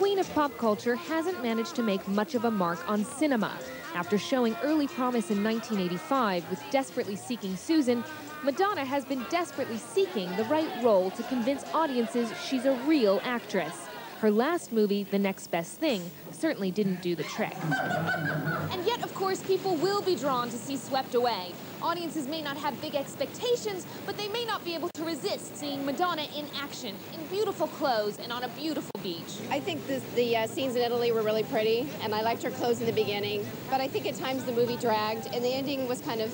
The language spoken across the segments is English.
queen of pop culture hasn't managed to make much of a mark on cinema. After showing early promise in 1985 with Desperately Seeking Susan, Madonna has been desperately seeking the right role to convince audiences she's a real actress. Her last movie, The Next Best Thing, certainly didn't do the trick. And yet, of course, people will be drawn to see Swept Away. Audiences may not have big expectations, but they may not be able to resist seeing Madonna in action, in beautiful clothes, and on a beautiful beach. I think this, the uh, scenes in Italy were really pretty, and I liked her clothes in the beginning. But I think at times the movie dragged, and the ending was kind of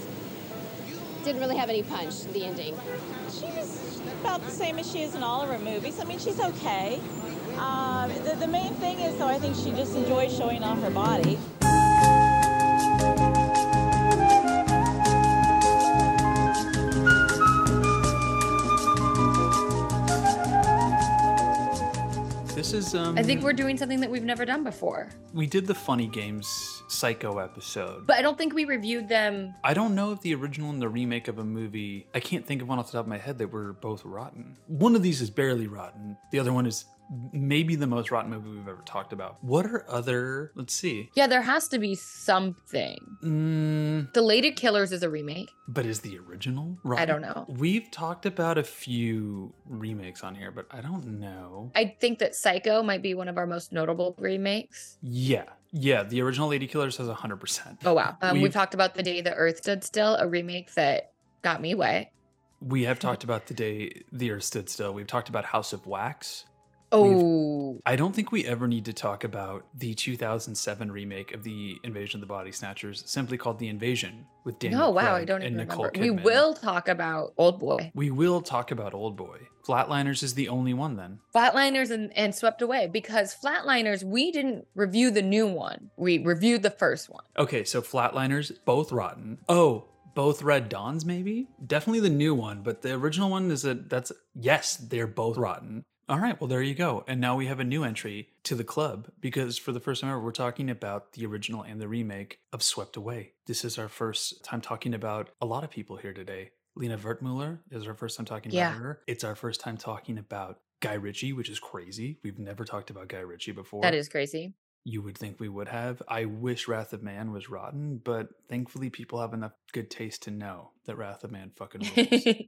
didn't really have any punch. The ending. She was about the same as she is in all of her movies. I mean, she's okay. Um, the, the main thing is, though, I think she just enjoys showing off her body. This is um I think we're doing something that we've never done before. we did the funny games psycho episode. But I don't think we reviewed them. I don't know if the original and the remake of a movie, I can't think of one off the top of my head that were both rotten. One of these is barely rotten. The other one is maybe the most rotten movie we've ever talked about. What are other, let's see. Yeah, there has to be something. Mm, The Ladykillers is a remake. but is the original rotten? I don't know. We've talked about a few remakes on here, but I don't know. I think that Psycho might be one of our most notable remakes. Yeah. Yeah, the original Ladykillers has 100%. Oh wow. Um, we've, We've- talked about The Day the Earth Stood Still, a remake that got me wet. We have talked about the day the earth stood still. We've talked about House of Wax. Oh, I don't think we ever need to talk about the 2007 remake of the Invasion of the Body Snatchers, simply called The Invasion, with Daniel no, wow, I don't even Nicole remember. We will talk about Oldboy. We will talk about Oldboy. Flatliners is the only one then. Flatliners and, and Swept Away because Flatliners, we didn't review the new one. We reviewed the first one. Okay, so Flatliners, both rotten. Oh, both Red Dawns, maybe? Definitely the new one, but the original one is a that's yes, they're both rotten. All right, well there you go. And now we have a new entry to the club because for the first time ever we're talking about the original and the remake of Swept Away. This is our first time talking about a lot of people here today. Lina Wertmüller is our first time talking Yeah. about her. It's our first time talking about Guy Ritchie, which is crazy. We've never talked about Guy Ritchie before That is crazy. You would think we would have. I wish Wrath of Man was rotten, but thankfully people have enough good taste to know that Wrath of Man fucking rules.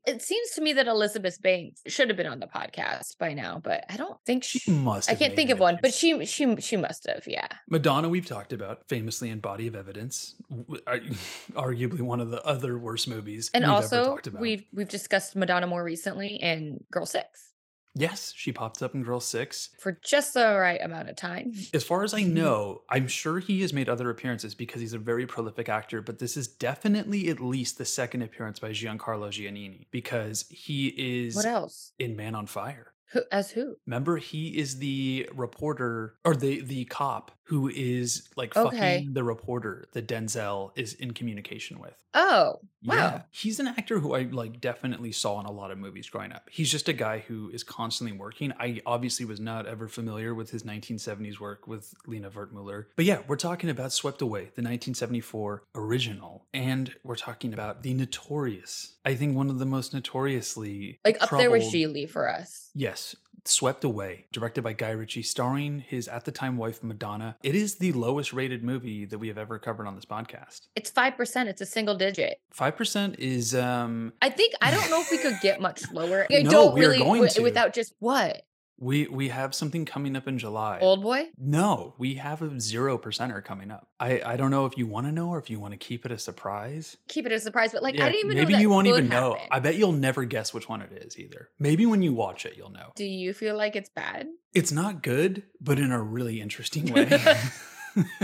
it seems to me that Elizabeth Banks should have been on the podcast by now, but I don't think she. she must. I can't think of one, but she she she must have. Yeah. Madonna, we've talked about famously in Body of Evidence, arguably one of the other worst movies. And we've also, we've we've discussed Madonna more recently in Girl Six yes, she pops up in Girl Six. for just the right amount of time. As far as I know, I'm sure he has made other appearances because he's a very prolific actor, but this is definitely at least the second appearance by Giancarlo Giannini because he is What else? in Man on Fire. Who as who? Remember, he is the reporter or the the cop who is like Okay. fucking the reporter that Denzel is in communication with. Oh, wow. Yeah, he's an actor who I like definitely saw in a lot of movies growing up. He's just a guy who is constantly working. I obviously was not ever familiar with his 1970s work with Lina Wertmüller. But yeah, we're talking about Swept Away, the 1974 original, and we're talking about the notorious, I think one of the most notoriously Like up there with troubled- for us. Yes, Swept Away, directed by Guy Ritchie, starring his at the time wife Madonna. It is the lowest rated movie that we have ever covered on this podcast. It's five percent. It's a single digit. Five percent is um I think I don't know if we could get much lower. I No, don't we are really going wi- to. without just what we we have something coming up in July. old boy. No, we have a zero percenter coming up. I I don't know if you want to know or if you want to keep it a surprise. Keep it a surprise, but like Yeah, I didn't even maybe you won't even could know. happen. I bet you'll never guess which one it is either. Maybe when you watch it, you'll know. Do you feel like it's bad? It's not good, but in a really interesting way.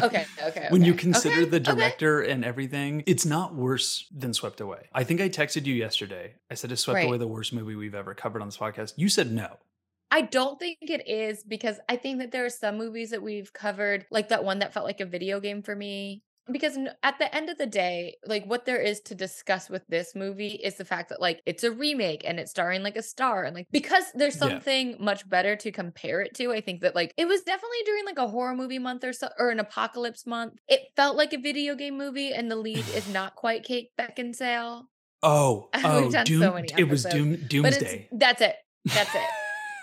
Okay, okay. when you consider okay, the okay. director and everything, it's not worse than Swept Away. I think I texted you yesterday. I said, Is Swept Right. Away the worst movie we've ever covered on this podcast? You said no. I don't think it is because I think that there are some movies that we've covered, like that one that felt like a video game for me. Because at the end of the day, like what there is to discuss with this movie is the fact that like it's a remake and it's starring like a star and like because there's Yeah. something much better to compare it to. I think that like it was definitely during like a horror movie month or so or an apocalypse month. It felt like a video game movie and the lead is not quite Kate Beckinsale. Oh, oh, so Doom, many it was Doom, Doomsday. that's it. That's it.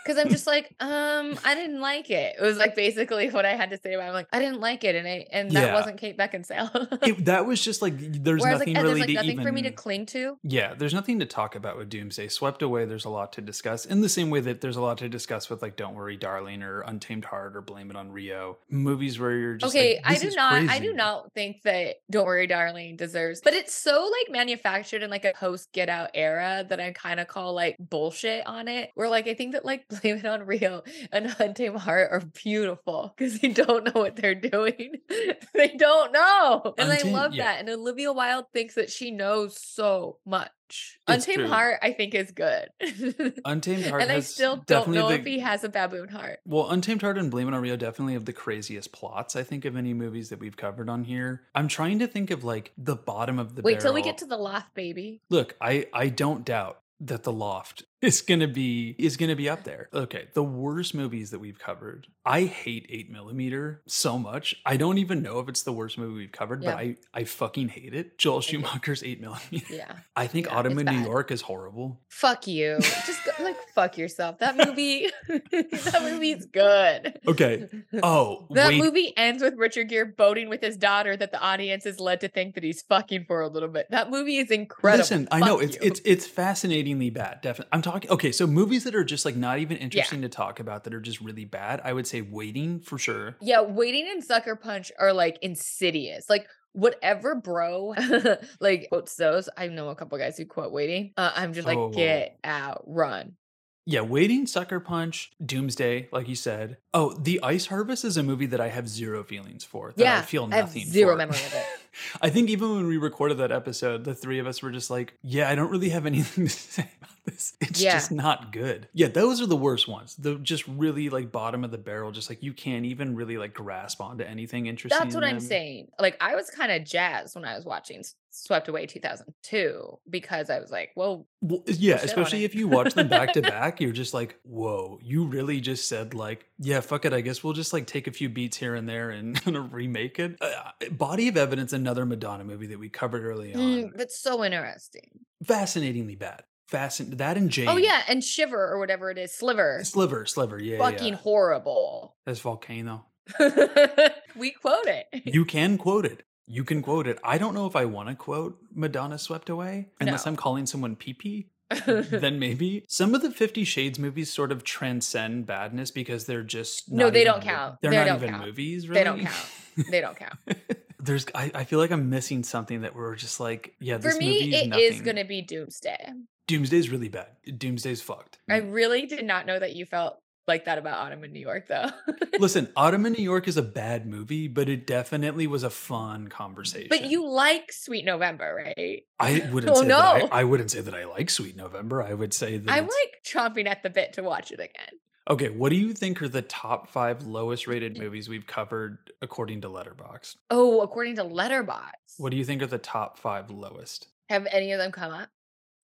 Because I'm just like, um, I didn't like it. It was like basically what I had to say about. It. I'm like, I didn't like it, and I and that Yeah. wasn't Kate Beckinsale. It, that was just like there's Whereas nothing like, really there's like to nothing even for me to cling to. Yeah, there's nothing to talk about with Doomsday. Swept away, there's a lot to discuss. In the same way that there's a lot to discuss with like Don't Worry, Darling, or Untamed Heart, or Blame It on Rio. Movies where you're just okay, like, I do not. I do not think that "Don't Worry, Darling" deserves, but it's so like manufactured in like a post Get Out era that I kind of call like bullshit on it. Where like I think that like "Blame It on Rio" and "Untamed Heart" are beautiful because they don't know what they're doing. they don't know, and I love yeah. that. And Olivia Wilde thinks that she knows so much. It's Untamed true. Heart, I think, is good. Untamed Heart and I still don't know the- if he has a baboon heart. Well, Untamed Heart and Blame It on Rio definitely have the craziest plots, I think, of any movies that we've covered on here. I'm trying to think of like the bottom of the Wait till we get to the Loft baby. Look, I I don't doubt that the loft is gonna be is gonna be up there. Okay, the worst movies that we've covered. I hate eight millimeter so much. I don't even know if it's the worst movie we've covered, Yeah. but I I fucking hate it. Joel Schumacher's eight millimeter. Yeah. I think Yeah, Autumn in New. York is horrible. Fuck you. Just go, like fuck yourself. That movie that movie's good. Okay. Oh, That wait. movie ends with Richard Gere boating with his daughter that the audience is led to think that he's fucking for a little bit. That movie is incredible. Listen, I know Fuck it's it's it's fascinatingly bad. Definitely, I'm talking. Okay, so movies that are just like not even interesting to talk about that are just really bad. I would say Waiting for sure. Yeah, Waiting and Sucker Punch are like insidious. Like whatever bro like quotes those. I know a couple guys who quote Waiting. Uh, I'm just like, Oh. get out, run. Yeah, Waiting, Sucker Punch, Doomsday, like you said. Oh, The Ice Harvest is a movie that I have zero feelings for. That I Yeah, feel I have nothing. zero for. memory of it. I think even when we recorded that episode, the three of us were just like, "Yeah, I don't really have anything to say about this. It's Yeah. just not good." Yeah, those are the worst ones. The just really like bottom of the barrel. Just like you can't even really like grasp onto anything interesting. That's what in I'm saying. Like I was kind of jazzed when I was watching Swept Away 2002 because I was like, well, Well, yeah, especially if you watch them back to back, you're just like, whoa, you really just said like, yeah, fuck it. I guess we'll just like take a few beats here and there and remake it. Uh, Body of Evidence, another Madonna movie that we covered early on, mm, that's so interesting. fascinatingly bad. Fascin that and Jane. Oh yeah, and Shiver or whatever it is, Sliver, Sliver, Sliver, yeah, fucking yeah. horrible. That's Volcano. we quote it. You can quote it. You can quote it. I don't know if I want to quote Madonna Swept Away unless No. I'm calling someone pee pee. then maybe some of the 50 shades movies sort of transcend badness because they're just No, they don't count. they're They not don't even count. movies really They don't count. They don't count. there's I, I feel like i'm missing something that we're just like yeah For this me, movie is it nothing. is gonna be Doomsday. Doomsday's really bad doomsday's fucked I really did not know that you felt like that about Autumn in New York, though. listen autumn in new york is a bad movie but it definitely was a fun conversation but you like Sweet November, right? i wouldn't Oh, say that no. I, I wouldn't say that i like sweet november i would say that I'm like chomping at the bit to watch it again. Okay, what do you think are the top five lowest rated mm. movies we've covered according to Letterboxd? Oh, according to Letterboxd, What do you think are the top five lowest? have any of them come up?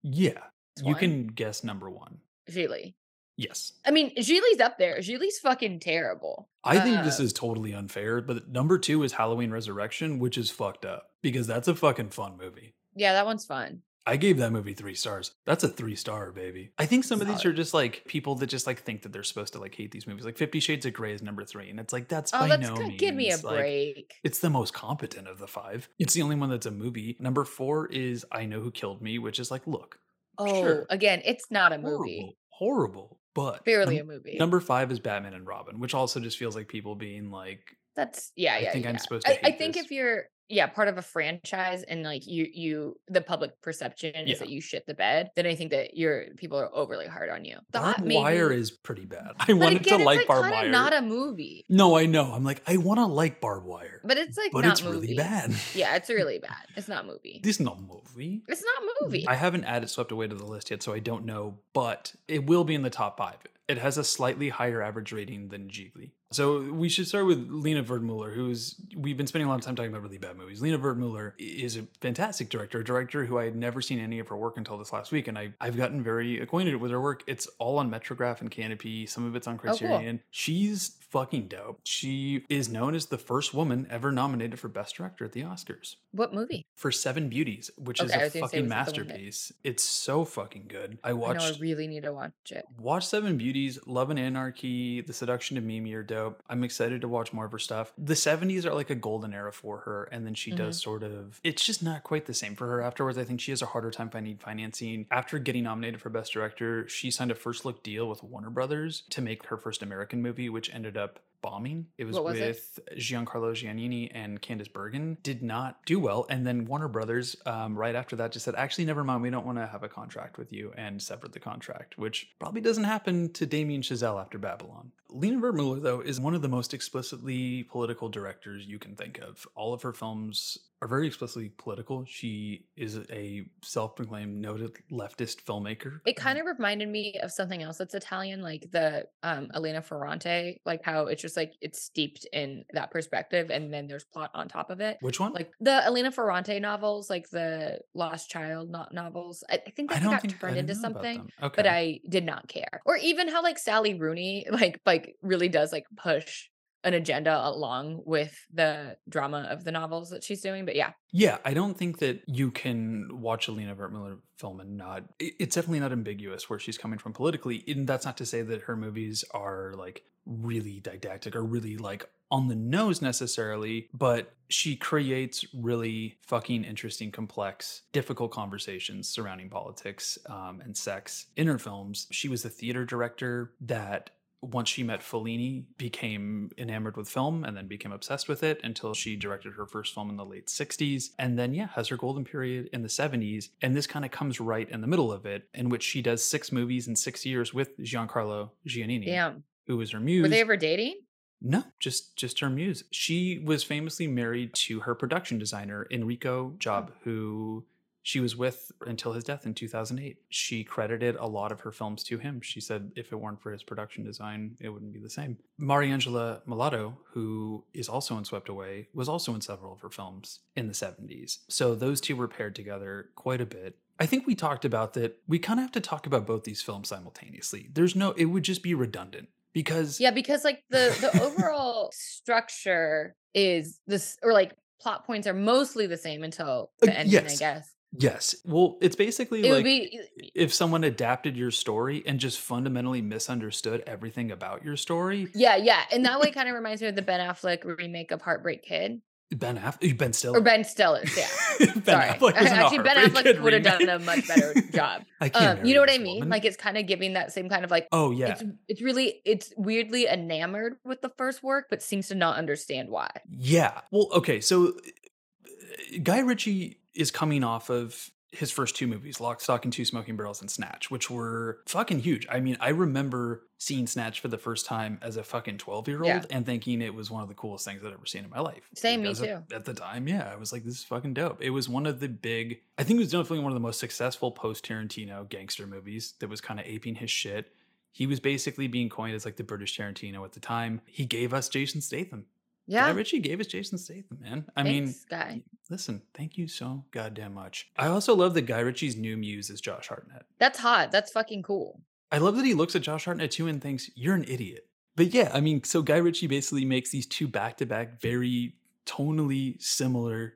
Yeah, you One? can guess number one. Gigli. Yes, I mean, Gigli's up there. Gigli's fucking terrible. I think this Uh, is totally unfair, but number two is Halloween Resurrection, which is fucked up because that's a fucking fun movie. Yeah, that one's fun. I gave that movie three stars. That's a three star, baby. I think some of these are just like people that just like think that they're supposed to like hate these movies. Like Fifty Shades of Grey is number three, and it's like that's Oh, by that's no good. means Give me a like, break. It's the most competent of the five. It's the only one that's a movie. Number four is I Know Who Killed Me, which is like, look, oh, sure. again, it's not a horrible, movie. horrible, but Barely num- a movie. Number five is Batman and Robin, which also just feels like people being like, That's yeah, I yeah. think I'm supposed to I, I think this. if you're yeah part of a franchise and like you you the public perception Yeah. is that you shit the bed, then I think that you're people are overly hard on you. Thought maybe- Wire is pretty bad. I but wanted again, to it's like like Barbed Wire. Not a movie, no, I know. I'm like, I want to like Barbed Wire, but it's like but not it's movie. really bad. Yeah, it's really bad. It's not movie. this is not movie. It's not mm, movie. I haven't added Swept Away to the list yet, so I don't know, but it will be in the top five. It has a slightly higher average rating than Gigli. So we should start with Lina Wertmüller, who's we've been spending a lot of time talking about really bad movies. Lina Wertmüller is a fantastic director, a director who I had never seen any of her work until this last week, and I, I've gotten very acquainted with her work. It's all on Metrograph and Kanopy. Some of it's on Oh, cool. Criterion. She's fucking dope. She is known as the first woman ever nominated for Best Director at the Oscars What movie? for Seven Beauties, which Okay, is a was gonna say, fucking was it the one that- masterpiece. It's so fucking good. I I know watched I really need to watch it. Watch Seven Beauties, Love and Anarchy, The Seduction of Mimi are dope. I'm excited to watch more of her stuff. The 70s are like a golden era for her, and then she does mm-hmm. sort of, it's just not quite the same for her afterwards. I think she has a harder time finding financing. After getting nominated for Best Director, she signed a first look deal with Warner Brothers to make her first American movie, which ended up bombing. It was, was it? with Giancarlo Giannini and Candice Bergen. Did not do well. And then Warner Brothers, um, right after that, just said, actually, never mind. We don't want to have a contract with you and severed the contract, which probably doesn't happen to Damien Chazelle after Babylon. Lina Wertmüller, though, is one of the most explicitly political directors you can think of. All of her films are very explicitly political. She is a self proclaimed noted leftist filmmaker. It kind of reminded me of something else that's Italian, like the um Elena Ferrante, like how it's just like it's steeped in that perspective and then there's plot on top of it. Which one? Like the Elena Ferrante novels, like the Lost Child no- novels. I, I think I that don't got think turned into something. Okay. But I did not care. Or even how like Sally Rooney like like really does like push an agenda along with the drama of the novels that she's doing. But yeah, Yeah, I don't think that you can watch a Lina Wertmüller film and not. It's definitely not ambiguous where she's coming from politically. And that's not to say that her movies are like really didactic or really like on the nose necessarily, but she creates really fucking interesting, complex, difficult conversations surrounding politics um, and sex in her films. She was a theater director that once she met Fellini, became enamored with film and then became obsessed with it until she directed her first film in the late 60s. And then, yeah, has her golden period in the 70s. And this kind of comes right in the middle of it, in which she does six movies in six years with Giancarlo Giannini, damn. who was her muse. Were they ever dating? No, just just her muse. She was famously married to her production designer Enrico Job, oh. who she was with until his death in 2008. She credited a lot of her films to him. She said if it weren't for his production design, it wouldn't be the same. Mariangela Melato, who is also in Swept Away, was also in several of her films in the 70s. So those two were paired together quite a bit. I think we talked about that. We kind of have to talk about both these films simultaneously. There's no, it would just be redundant because Yeah, because like the the overall structure is this or like plot points are mostly the same until Uh, the ending, I guess. Yes. Well, it's basically It like be if someone adapted your story and just fundamentally misunderstood everything about your story. yeah, yeah. And that way kind of reminds me of the Ben Affleck remake of Heartbreak Kid. Ben Affleck, Ben Stiller. Or Ben Stiller's, yeah. ben Sorry. Affleck was Actually Ben Affleck would have done a much better job. I can't. Um, you know what I mean? woman. Like it's kind of giving that same kind of like oh yeah, it's it's really it's weirdly enamored with the first work, but seems to not understand why. yeah. Well, okay. So uh, Guy Ritchie is coming off of his first two movies, Lock, Stock, and Two Smoking Barrels and Snatch, which were fucking huge. I mean, I remember seeing Snatch for the first time as a fucking 12 year Yeah. old and thinking it was one of the coolest things I'd ever seen in my life. Same, me Because at- too. At the time, yeah, I was like, this is fucking dope. It was one of the big, I think it was definitely one of the most successful post Tarantino gangster movies that was kind of aping his shit. He was basically being coined as like the British Tarantino at the time. He gave us Jason Statham. Guy Yeah. Ritchie gave us Jason Statham, man. I Thanks, mean, guy. listen, thank you so goddamn much. I also love that Guy Ritchie's new muse is Josh Hartnett. That's hot. That's fucking cool. I love that he looks at Josh Hartnett too and thinks, you're an idiot. But yeah, I mean, so Guy Ritchie basically makes these two back to back, very tonally similar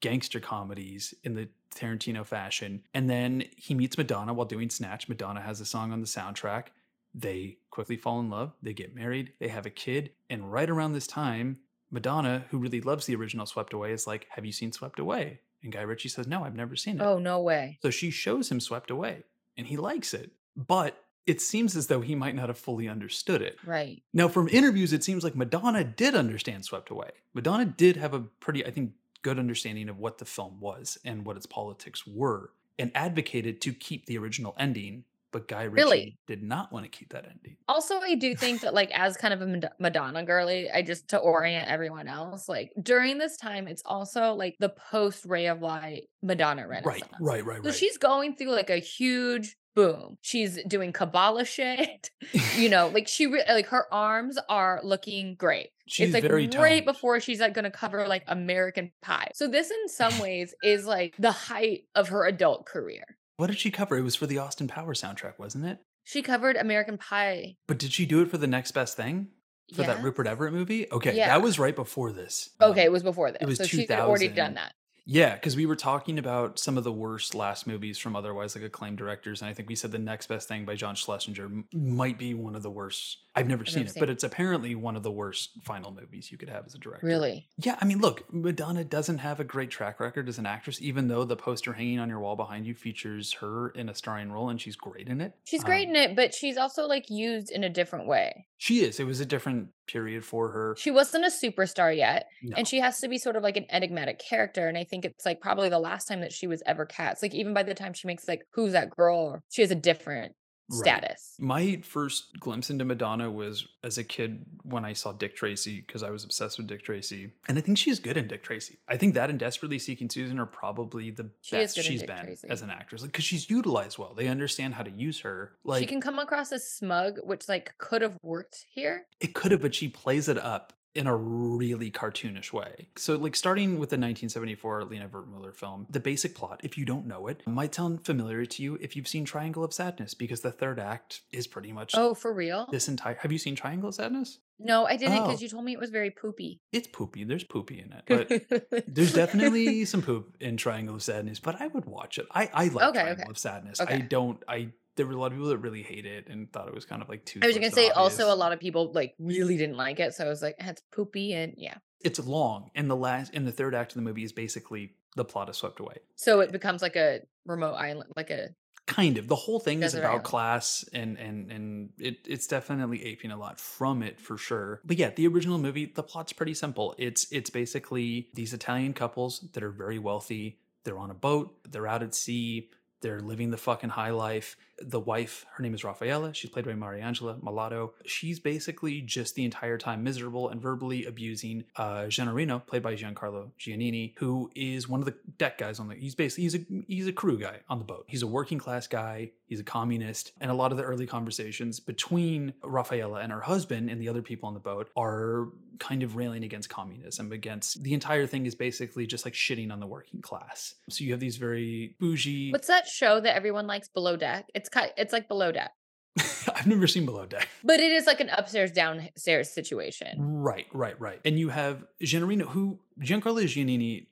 gangster comedies in the Tarantino fashion. And then he meets Madonna while doing Snatch. Madonna has a song on the soundtrack. They quickly fall in love. They get married. They have a kid. And right around this time, Madonna, who really loves the original Swept Away, is like, Have you seen Swept Away? And Guy Ritchie says, No, I've never seen it. Oh no way. So she shows him Swept Away and he likes it. But it seems as though he might not have fully understood it. Right. Now, from interviews, it seems like Madonna did understand Swept Away. Madonna did have a pretty, I think, good understanding of what the film was and what its politics were and advocated to keep the original ending. But Guy Ritchie Really? did not want to keep that ending. Also, I do think that, like, as kind of a Madonna girly, I just to orient everyone else, like during this time, it's also like the post Ray of Light Madonna Right, renaissance. right, right, So right. she's going through like a huge boom, she's doing Kabbalah shit. you know, like she re- like her arms are looking great. She's it's like very right toned. before she's like gonna cover like American Pie. So this in some ways is like the height of her adult career. What did she cover? It was for the Austin Powers soundtrack, wasn't it? She covered American Pie. But did she do it for the next best thing? For that Rupert Everett movie? Okay, Yeah. that was right before this. Okay, Um, it was before this. It was so she had already done that. Yeah, because we were talking about some of the worst last movies from otherwise like acclaimed directors, and I think we said the next best thing by John Schlesinger might be one of the worst. I've never I've seen never it, seen but it's apparently one of the worst final movies you could have as a director. Really? Yeah, I mean, look, Madonna doesn't have a great track record as an actress, even though the poster hanging on your wall behind you features her in a starring role, and she's great in it. She's great Um, in it, but she's also like used in a different way. She is. It was a different period for her. She wasn't a superstar yet, No. and she has to be sort of like an enigmatic character. And I think it's like probably the last time that she was ever cast. Like even by the time she makes like Who's That Girl, she has a different Right. status. My first glimpse into Madonna was as a kid when I saw Dick Tracy because I was obsessed with Dick Tracy. And I think she's good in Dick Tracy. I think that and Desperately Seeking Susan are probably the She best she's been Tracy. as an actress. Like, because she's utilized well. They understand how to use her. Like, she can come across as smug, which like could have worked here. it could have, but she plays it up in a really cartoonish way. So, like, starting with the 1974 Lina Wertmüller film, the basic plot, if you don't know it, might sound familiar to you if you've seen Triangle of Sadness, because the third act is pretty much Oh, for real? this entire. Have you seen Triangle of Sadness? No, I didn't because Oh. you told me it was very poopy. It's poopy. There's poopy in it, but there's definitely some poop in Triangle of Sadness. But I would watch it. I I like Okay, Triangle okay. of Sadness. I don't. I there were a lot of people that really hate it and thought it was kind of like too. I was gonna say also a lot of people like really didn't like it, so I was like, "Eh, it's poopy and yeah. It's long, and the last and the third act of the movie is basically the plot is swept away. So it becomes like a remote island, like a Kind of. The whole thing is about island. class, and and and it it's definitely aping a lot from it for sure. But yeah, the original movie, the plot's pretty simple. It's it's basically these Italian couples that are very wealthy. They're on a boat. They're out at sea. They're living the fucking high life. The wife, her name is Raffaella. She's played by Mariangela Melato. She's basically just the entire time miserable and verbally abusing uh, Gennarino, played by Giancarlo Giannini, who is one of the deck guys on the. He's basically he's a he's a crew guy on the boat. He's a working class guy. He's a communist, and a lot of the early conversations between Raffaella and her husband and the other people on the boat are kind of railing against communism. Against the entire thing is basically just like shitting on the working class. So you have these very bougie. what's that show that everyone likes below deck? It's kind it's like below deck. I've never seen Below Deck. But it is like an upstairs downstairs situation. Right, right, right. And you have Gennarino, who Giancarlo Giannini,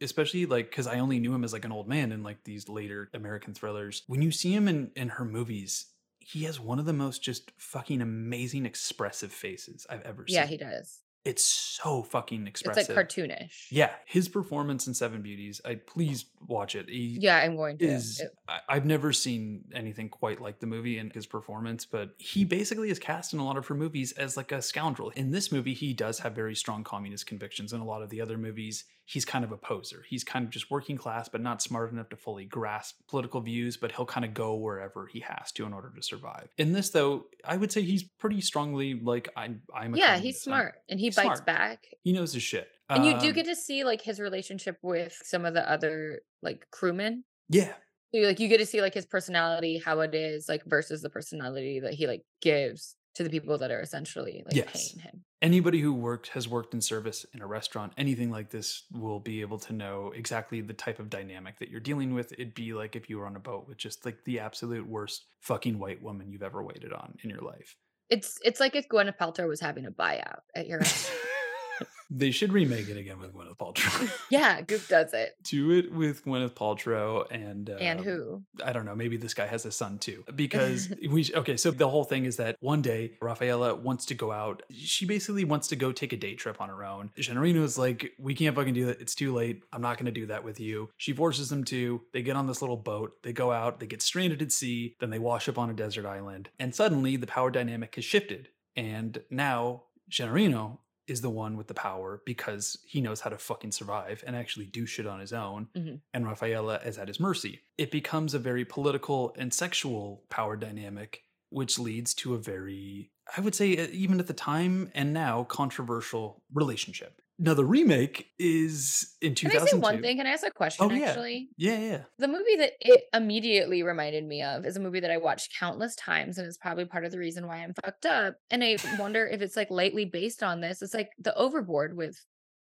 especially like because I only knew him as like an old man in like these later American thrillers. When you see him in in her movies, he has one of the most just fucking amazing expressive faces I've ever seen. Yeah, he does. It's so fucking expressive. It's like cartoonish. Yeah, his performance in Seven Beauties. I please watch it. He, Yeah, I'm going to. is It- I, I've never seen anything quite like the movie and his performance, but he basically is cast in a lot of her movies as like a scoundrel. In this movie, he does have very strong communist convictions. In a lot of the other movies, he's kind of a poser. He's kind of just working class, but not smart enough to fully grasp political views, but he'll kind of go wherever he has to in order to survive. In this, though, I would say he's pretty strongly like I'm I'm a yeah, he's communist. I'm- smart and he bites smart. back. He knows his shit. And you do Um, get to see like his relationship with some of the other like crewmen. Yeah, So like you get to see like his personality, how it is like versus the personality that he like gives to the people that are essentially like Yes. paying him. anybody who worked has worked in service in a restaurant anything like this will be able to know exactly the type of dynamic that you're dealing with it'd be like if you were on a boat with just like the absolute worst fucking white woman you've ever waited on in your life It's it's like if Gwyneth Paltrow was having a buyout at your restaurant. they should remake it again with gwyneth paltrow yeah, Goop does it. do it with gwyneth paltrow and uh, and who? I don't know. Maybe this guy has a son too. Because we okay. So the whole thing is that one day Raffaella wants to go out. She basically wants to go take a day trip on her own. Gennarino is like, "We can't fucking do that. It's too late. I'm not going to do that with you." She forces them to. They get on this little boat. They go out. They get stranded at sea. Then they wash up on a desert island. And suddenly the power dynamic has shifted. And now Gennarino is the one with the power because he knows how to fucking survive and actually do shit on his own Mhm. and Raffaella is at his mercy. It becomes a very political and sexual power dynamic, which leads to a very, I would say, even at the time and now, controversial relationship. Now the remake is in 2002. Can I say one thing? Can I ask a question? Oh, yeah. Actually, Yeah, yeah. the movie that it immediately reminded me of is a movie that I watched countless times, and it's probably part of the reason why I'm fucked up. And I wonder if it's like lightly based on this. It's like The Overboard with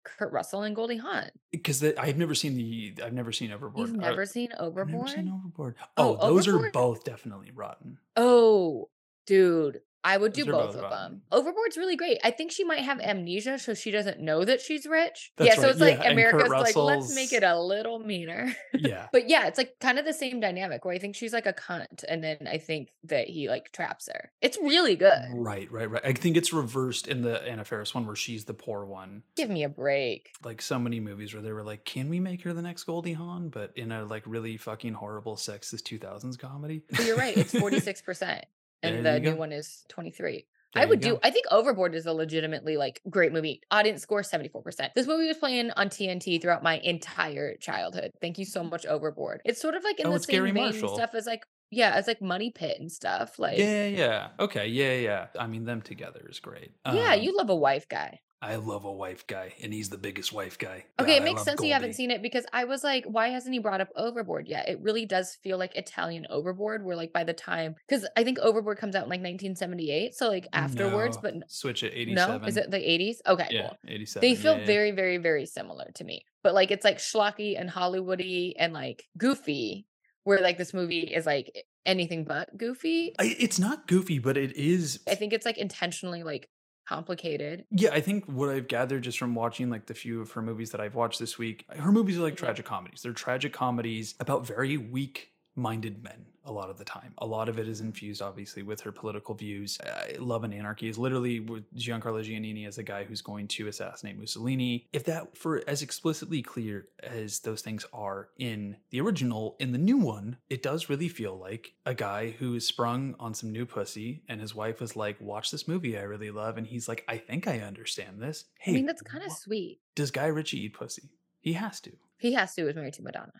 Kurt Russell and Goldie Hawn. Because I've never seen the I've never seen Overboard. You've never seen I've Overboard? never seen Overboard. Oh, Oh, those Overboard? are both definitely rotten. Oh, dude. I would do both both of them. Overboard's really great. I think she might have amnesia, so she doesn't know that she's rich. That's yeah, so it's like yeah, Kurt America's like, let's make it a little meaner. Yeah. but yeah, it's like kind of the same dynamic where I think she's like a cunt, and then I think that he like traps her. It's really good. Right, right, right. I think it's reversed in the Anna Faris one where she's the poor one. Give me a break. Like so many movies where they were like, "Can we make her the next Goldie Hawn?" But in a like really fucking horrible sexist 2000s comedy. But you're right. It's 46%. And There the new go. one is 23. There I would do. I think Overboard is a legitimately like great movie. Audience score seventy four percent. This movie was playing on TNT throughout my entire childhood. Thank you so much, Overboard. It's sort of like in Oh, the same Gary vein Marshall. stuff as like yeah, it's like Money Pit and stuff. Like Yeah, yeah, yeah. Okay, yeah, yeah. I mean, them together is great. yeah, Um, you love a wife guy. I love a wife guy, and he's the biggest wife guy. Okay, God, it makes sense you haven't seen it because I was like, why hasn't he brought up Overboard yet? It really does feel like Italian Overboard, where like by the time because I think Overboard comes out in like 1978, so like afterwards, No, but switch it. no, is it the 80s? Okay, Yeah, cool. eighty-seven. They feel yeah, yeah. very, very, very similar to me. But like it's like schlocky and Hollywoody and like goofy, where like this movie is like anything but goofy. I, it's not goofy, but it is. I think it's like intentionally like complicated. Yeah, I think what I've gathered just from watching like the few of her movies that I've watched this week, her movies are like tragic comedies. They're tragic comedies about very weak minded men a lot of the time. A lot of it is infused obviously with her political views. Uh, Love and Anarchy is literally with Giancarlo Giannini as a guy who's going to assassinate Mussolini. If that for as explicitly clear as those things are in the original, in the new one, it does really feel like a guy who is sprung on some new pussy and his wife was like, "Watch this movie I really love." And he's like, "I think I understand this." Hey, I mean, that's kind of sweet. does Guy Ritchie eat pussy? He has to. He has to. He was married to Madonna.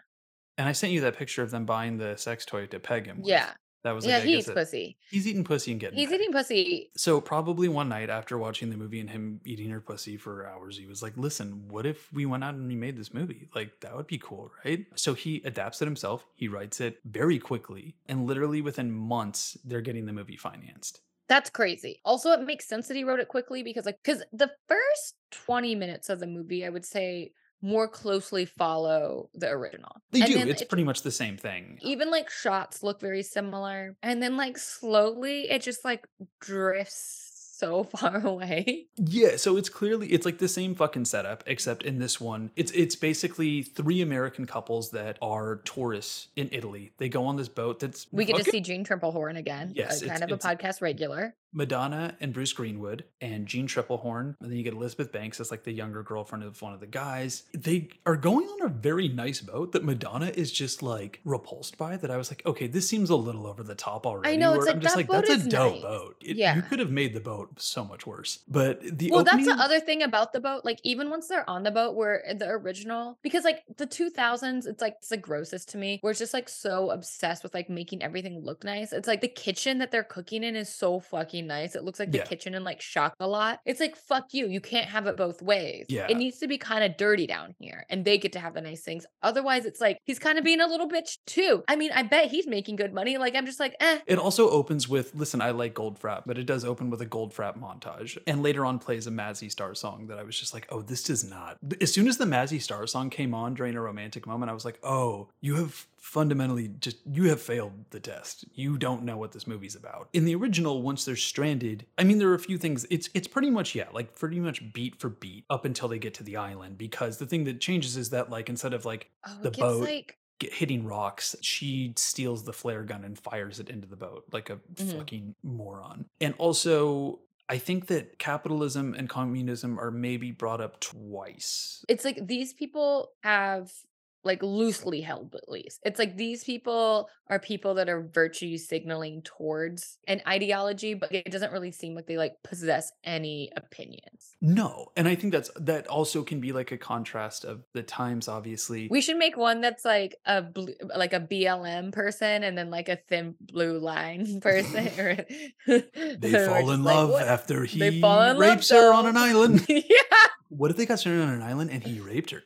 And I sent you that picture of them buying the sex toy to peg him. with. Yeah. that was Yeah, like, he eats pussy. He's eating pussy and getting. He's pegged. eating pussy. So probably one night after watching the movie and him eating her pussy for hours, he was like, "Listen, what if we went out and we made this movie? Like that would be cool, right?" So he adapts it himself. He writes it very quickly, and literally within months, they're getting the movie financed. That's crazy. Also, it makes sense that he wrote it quickly because, like, because the first 20 minutes of the movie, I would say, more closely follow the original. They And do. then It's it- pretty much the same thing. even like shots look very similar. And then, like, slowly it just like drifts so far away. Yeah, so it's clearly it's like the same fucking setup, except in this one, it's it's basically three American couples that are tourists in Italy. They go on this boat that's We get to see Jeanne Tripplehorn again, Yes, kind of a podcast regular. Madonna and Bruce Greenwood and Jeanne Tripplehorn, and then you get Elizabeth Banks as like the younger girlfriend of one of the guys. They are going on a very nice boat that Madonna is just like repulsed by. That I was like, okay, this seems a little over the top already. I know. It's like, I'm just like, that's a dope nice. boat. It- Yeah. you could have made the boat so much worse. But the Well, that's the other thing about the boat. Like, even once they're on the boat, where eh, the original, because like the 2000s, it's like it's the grossest to me, where it's just like so obsessed with like making everything look nice. It's like the kitchen that they're cooking in is so fucking nice. It looks like the Yeah. kitchen in like Chocolat. It's like, fuck you. You can't have it both ways. Yeah. It needs to be kind of dirty down here, and they get to have the nice things. Otherwise, it's like he's kind of being a little bitch too. I mean, I bet he's making good money. Like, I'm just like, eh. It also opens with listen, I like Goldfrapp, but it does open with a Goldfrapp montage. And later on plays a Mazzy Star song that I was just like, oh, this does not. As soon as the Mazzy Star song came on during a romantic moment, I was like, oh, you have fundamentally just you have failed the test. You don't know what this movie's about. In the original, once they're stranded, I mean there are a few things. It's it's pretty much, yeah, like pretty much beat for beat up until they get to the island. Because the thing that changes is that like instead of like Oh, The boat. like hitting rocks, she steals the flare gun and fires it into the boat like a Mhm. fucking moron. And also, I think that capitalism and communism are maybe brought up twice. it's like these people have like loosely held beliefs. It's like these people are people that are virtue signaling towards an ideology, but it doesn't really seem like they like possess any opinions. No, and I think that's that also can be like a contrast of the times. Obviously, We should make one that's like a blue, like a BLM person, and then like a thin blue line person. they fall in love what- after he They fall in love, rapes her on an island. yeah, What if they got stranded on an island and he raped her?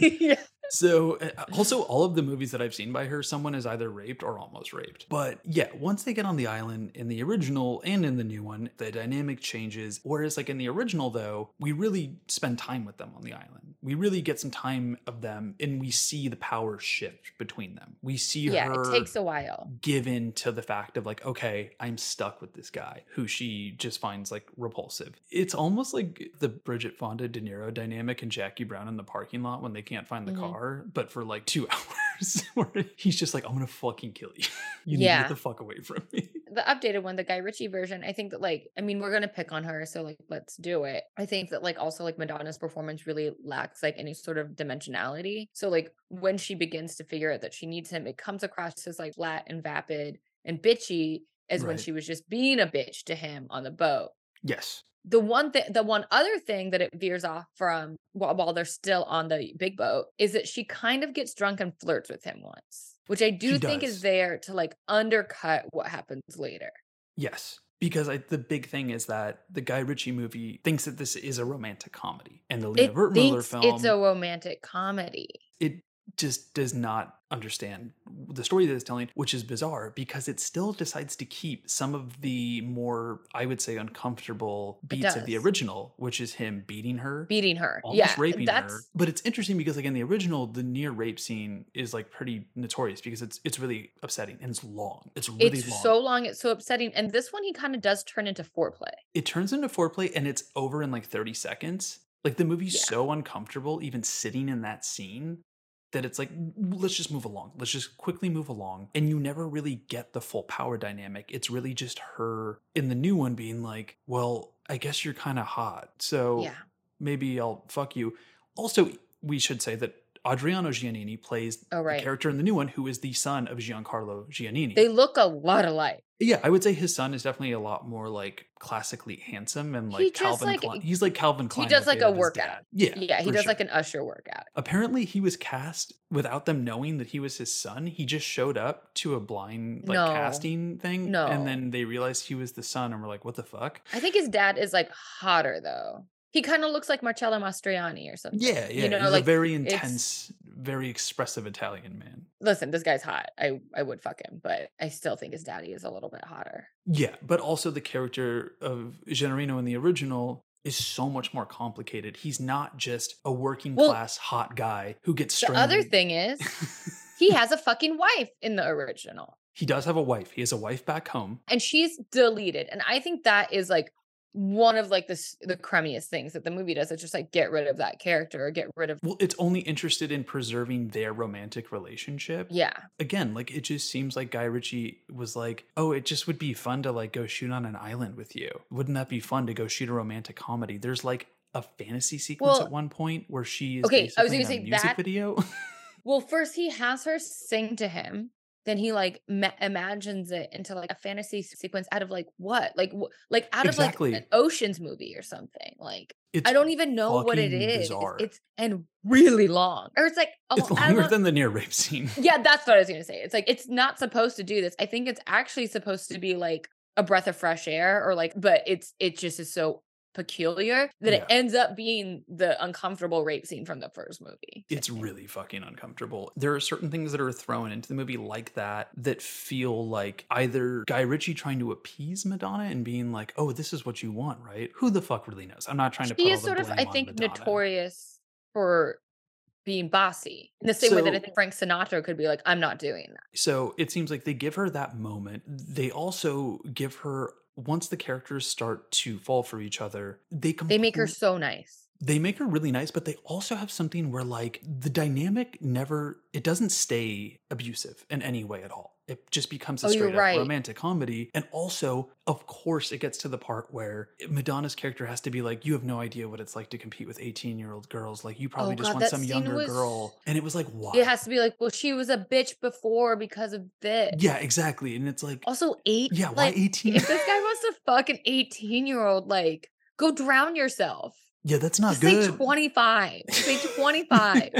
yeah. So, uh, also, all of the movies that I've seen by her, someone is either raped or almost raped. But yeah, once they get on the island in the original and in the new one, the dynamic changes. Whereas, like in the original, though, we really spend time with them on the island. We really get some time of them and we see the power shift between them. We see Yeah, her it takes a while. Given to the fact of like, okay, I'm stuck with this guy who she just finds like repulsive. It's almost like the Bridget Fonda De Niro dynamic and Jackie Brown in the parking lot when they can't find the Mhm. car, but for like two hours, where he's just like, I'm gonna fucking kill you. You need to get the fuck away from me. the updated one, the Guy Ritchie version, I think that like, I mean, we're gonna pick on her, so like, let's do it. I think that like also like Madonna's performance really lacks like any sort of dimensionality. So like when she begins to figure out that she needs him, it comes across as like flat and vapid and bitchy as when she was just being a bitch to him on the boat. Yes. The one thing, the one other thing that it veers off from while, while they're still on the big boat is that she kind of gets drunk and flirts with him once, which I do She think does. is there to like undercut what happens later. Yes. Because I, the big thing is that the Guy Ritchie movie thinks that this is a romantic comedy, and the Lina Wertmüller film it's a romantic comedy. it just does not understand the story that it's telling, which is bizarre because it still decides to keep some of the more, I would say, uncomfortable beats of the original, which is him beating her. Beating her. Almost yeah. raping that's her, but it's interesting because, like in the original, the near rape scene is like pretty notorious because it's it's really upsetting and it's long. It's really long. it's long. so long, it's so upsetting. And this one he kind of does turn into foreplay. it turns into foreplay and it's over in like 30 seconds. Like the movie's Yeah. so uncomfortable, even sitting in that scene, that it's like, let's just move along. Let's just quickly move along. And you never really get the full power dynamic. It's really just her in the new one being like, well, I guess you're kind of hot. So Yeah. maybe I'll fuck you. Also, we should say that Adriano Giannini plays Oh, right. the character in the new one who is the son of Giancarlo Giannini. They look a lot alike. Yeah, I would say his son is definitely a lot more like classically handsome and like He Calvin like- Klein. He's like Calvin Klein. He does, like, a workout. Yeah, Yeah, he does sure. like an usher workout. Apparently, he was cast without them knowing that he was his son. He just showed up to a blind like No. casting thing, No. and then they realized he was the son, and we're like, "What the fuck?" I think his dad is like hotter though. He kind of looks like Marcello Mastroianni or something. Yeah, yeah. You know, he's like a very intense, very expressive Italian man. listen, this guy's hot. I I would fuck him, but I still think his daddy is a little bit hotter. Yeah, but also the character of Gennarino in the original is so much more complicated. He's not just a working Well, class hot guy who gets The other thing is he has a fucking wife in the original. he does have a wife. He has a wife back home. and she's deleted and i think that is like one of like the the crummiest things that the movie does is just like get rid of that character or get rid of Well, it's only interested in preserving their romantic relationship. yeah Again, like it just seems like Guy Ritchie was like, "Oh, it just would be fun to like go shoot on an island with you. Wouldn't that be fun to go shoot a romantic comedy?" There's like a fantasy sequence Well, at one point where she is okay, I was basically gonna say music that- video. well first he has her sing to him then he like ma- imagines it into like a fantasy sequence out of like what like like out Exactly. of like an oceans movie or something like it's i don't even know what it is bizarre. it's and really long or it's like it's oh, I longer than the near rape scene. Yeah, that's what I was gonna say. It's like it's not supposed to do this. I think it's actually supposed to be like a breath of fresh air or like, but it's it just is so peculiar that it ends up being the uncomfortable rape scene from the first movie. It's really fucking uncomfortable. There are certain things that are thrown into the movie like that that feel like either Guy Ritchie trying to appease Madonna and being like, "Oh, this is what you want, right?" Who the fuck really knows? I'm not trying to. She put is sort of, I think, Madonna. notorious for being bossy. In the same way that I think Frank Sinatra could be like, I'm not doing that. So it seems like they give her that moment. They also give her once the characters start to fall for each other, they They make her so nice. they make her really nice, but they also have something where like the dynamic never it doesn't stay abusive in any way at all. It just becomes a Oh, straight up right. romantic comedy. And also, of course, it gets to the part where Madonna's character has to be like, You have no idea what it's like to compete with 18 year old girls. Like you probably Oh, just God, want some younger was- girl. And it was like, why? It has to be like, well, she was a bitch before because of this. yeah, exactly. And it's like Also, eight. Yeah, why like, 18? If this guy wants to fuck an 18 year old, like, go drown yourself. Yeah, that's not Just good. say 25. Say 25.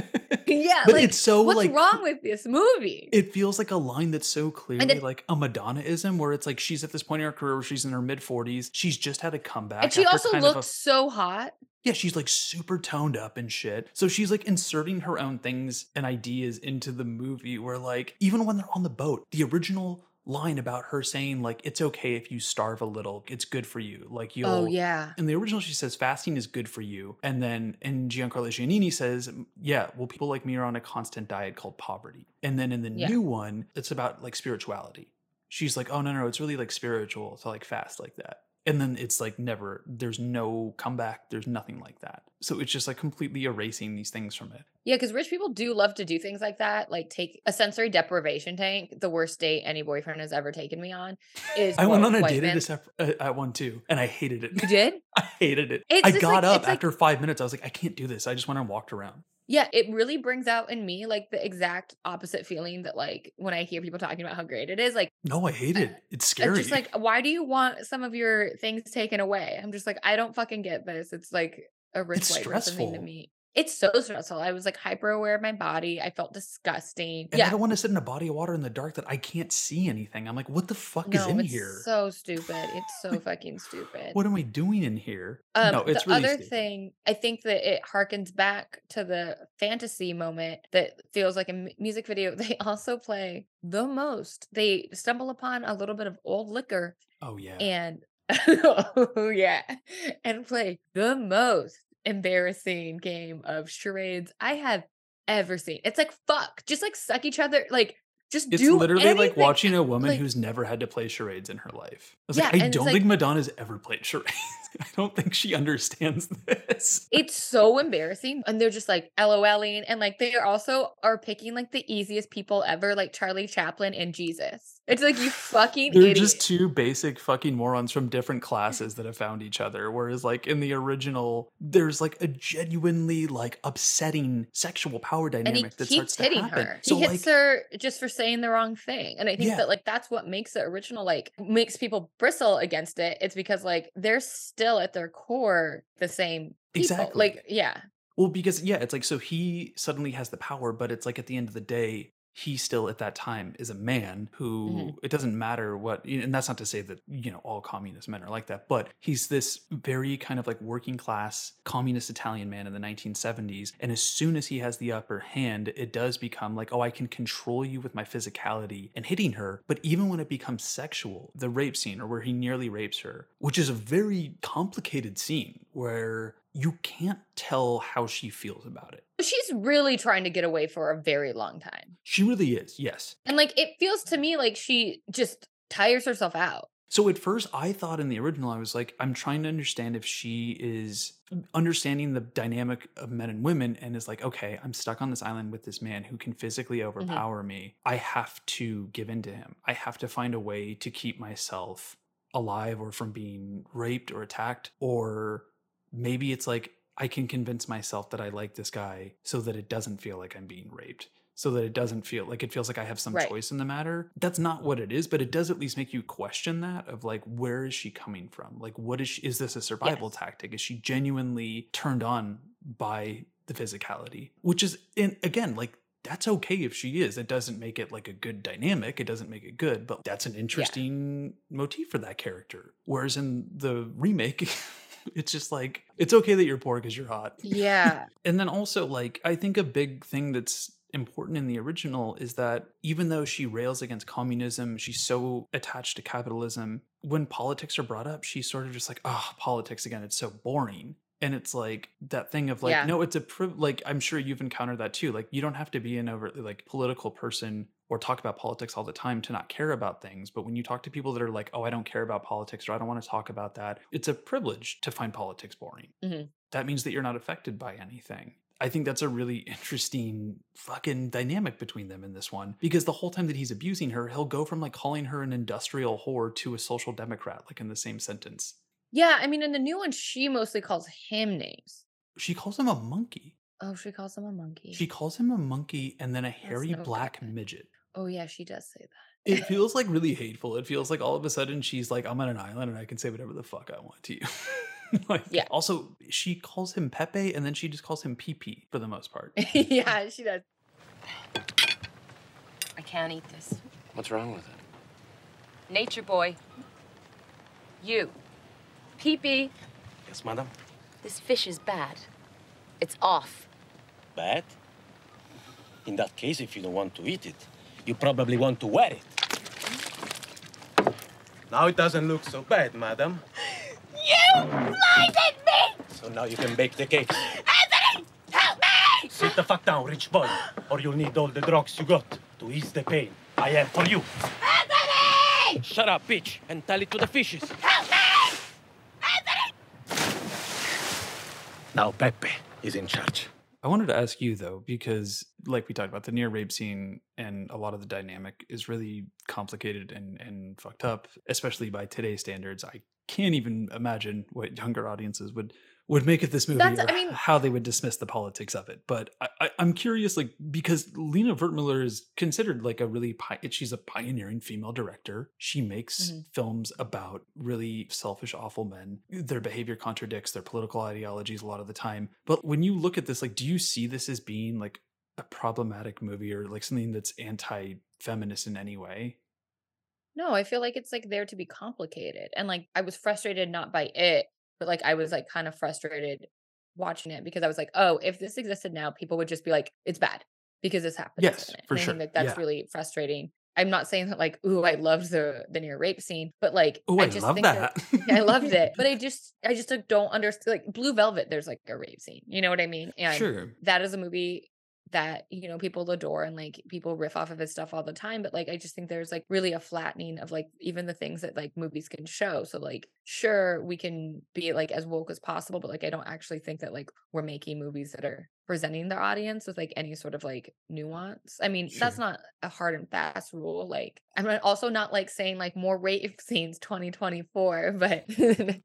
yeah, But like, it's so, what's like, wrong with this movie? It feels like a line that's so clearly it- like a Madonnaism, where it's like she's at this point in her career where she's in her mid 40s. She's just had a comeback. and she also of a so hot. Yeah, she's like super toned up and shit. So she's like inserting her own things and ideas into the movie where like even when they're on the boat, the original line about her saying like it's okay if you starve a little. It's good for you. Like oh, you'll Oh yeah. in the original she says fasting is good for you. And then and giancarlo giannini says yeah well people like me are on a constant diet called poverty. And then in the Yeah. new one it's about like spirituality. She's like oh no no it's really like spiritual to like fast like that and then it's like never there's no comeback there's nothing like that so it's just like completely erasing these things from it Yeah, because rich people do love to do things like that, like take a sensory deprivation tank. The worst date any boyfriend has ever taken me on is. i went on a date at, sep- uh, at one too and i hated it You did? i hated it It's i got like- up it's like- after five minutes i was like i can't do this i just went and walked around Yeah, it really brings out in me like the exact opposite feeling that like when I hear people talking about how great it is, like no i hate it it's scary just like, why do you want some of your things taken away? I'm just like, I don't fucking get this. It's like a rich It's white person thing to me. It's so stressful. I was like hyper aware of my body. I felt disgusting. And I don't want to sit in a body of water in the dark that I can't see anything. I'm like, what the fuck is in it's here? so stupid. It's so fucking stupid. what am I doing in here? Um, no, it's really. the really other stupid. thing, I think that it harkens back to the fantasy moment that feels like a music video. They also play the most. They stumble upon a little bit of old liquor Oh yeah. and oh yeah, and play the most embarrassing game of charades I have ever seen. It's like fuck, just like suck each other, like just it's do literally like watching a woman like- who's never had to play charades in her life. I was Yeah, like, I don't like- think Madonna's ever played charades. I don't think she understands this. It's so embarrassing. And they're just like LOLing. And like they also are picking like the easiest people ever, like Charlie Chaplin and Jesus. It's like you fucking They're idiot. just two basic fucking morons from different classes that have found each other. Whereas, like in the original, there's like a genuinely like upsetting sexual power dynamic that keeps starts to hitting happen. her. So, he hits like, her just for saying the wrong thing. And I think Yeah. that like that's what makes the original like makes people bristle against it. It's because like they're still at their core the same people. Exactly. Like, yeah. Well, because yeah, it's like so he suddenly has the power, but it's like at the end of the day, he still at that time is a man who Mhm. it doesn't matter what, and that's not to say that you know all communist men are like that, but he's this very kind of like working class communist Italian man in the 1970s, and as soon as he has the upper hand, it does become like, oh, I can control you with my physicality and hitting her. But even when it becomes sexual, the rape scene or where he nearly rapes her, which is a very complicated scene where you can't tell how she feels about it. She's really trying to get away for a very long time. She really is, yes. And like it feels to me like she just tires herself out. So at first, I thought in the original, I was like, I'm trying to understand if she is understanding the dynamic of men and women and is like, okay, I'm stuck on this island with this man who can physically mm-hmm. overpower me. I have to give in to him. I have to find a way to keep myself alive or from being raped or attacked. Or maybe it's like, I can convince myself that I like this guy so that it doesn't feel like I'm being raped. So that it doesn't feel like it feels like I have some Right. choice in the matter. That's not what it is, but it does at least make you question that of like, where is she coming from? Like, what is she? Is this a survival Yes. tactic? Is she genuinely turned on by the physicality? Which is, and again, like, that's okay if she is. It doesn't make it like a good dynamic. It doesn't make it good, but that's an interesting motif for that character. Whereas in the remake, it's just like, it's okay that you're poor because you're hot. Yeah. And then also, like, I think a big thing that's important in the original is that even though she rails against communism, she's so attached to capitalism. When politics are brought up, she's sort of just like, oh, politics again, it's so boring. And it's like that thing of like, Yeah. no, it's a priv- like I'm sure you've encountered that too. Like you don't have to be an overtly like political person or talk about politics all the time to not care about things. But when you talk to people that are like, oh, I don't care about politics or I don't want to talk about that, it's a privilege to find politics boring. Mhm. That means that you're not affected by anything. I think that's a really interesting fucking dynamic between them in this one because the whole time that he's abusing her, he'll go from like calling her an industrial whore to a social democrat, like in the same sentence. Yeah. I mean, in the new one, she mostly calls him names. She calls him a monkey. Oh, she calls him a monkey. She calls him a monkey and then a hairy black midget. Oh, yeah, she does say that. It feels like really hateful. It feels like all of a sudden she's like, I'm on an island and I can say whatever the fuck I want to you. like, Yeah. Also, she calls him Pepe and then she just calls him PP for the most part. yeah, she does. I can't eat this. What's wrong with it? Nature boy. You. Pee pee. Yes, madam. This fish is bad. It's off. Bad? In that case, if you don't want to eat it, you probably want to wear it. Now it doesn't look so bad, madam. You blinded me! So now you can bake the cake. Anthony! Help me! Sit the fuck down, rich boy, or you'll need all the drugs you got to ease the pain I have for you. Anthony! Shut up, bitch, and tell it to the fishes. Help me! Anthony! Now Pepe is in charge. I wanted to ask you though, because like we talked about, the near rape scene and a lot of the dynamic is really complicated and, and fucked up, especially by today's standards. I can't even imagine what younger audiences would would make of this movie That's- or I mean- how they would dismiss the politics of it. But I, I'm curious, like because Lina Wertmüller is considered like a really pi- she's a pioneering female director. She makes Mhm. films about really selfish, awful men. Their behavior contradicts their political ideologies a lot of the time. But when you look at this, like, do you see this as being like a problematic movie or like something that's anti-feminist in any way? No, I feel like it's like there to be complicated. And like I was frustrated not by it, but like I was like kind of frustrated watching it because I was like, oh, if this existed now, people would just be like, it's bad because this happened. Yes, for and I sure. that that's Yeah. really frustrating. I'm not saying that like, ooh, I loved the the near rape scene, but like Oh, I, just love think that. I loved it. But I just I just like, don't understand like Blue Velvet, there's like a rape scene. You know what I mean? And sure. that is a movie that you know people adore and like people riff off of his stuff all the time but like i just think there's like really a flattening of like even the things that like movies can show so like sure we can be like as woke as possible but like i don't actually think that like we're making movies that are presenting their audience with like any sort of like nuance i mean that's not a hard and fast rule like i'm also not like saying like more rape scenes 2024 but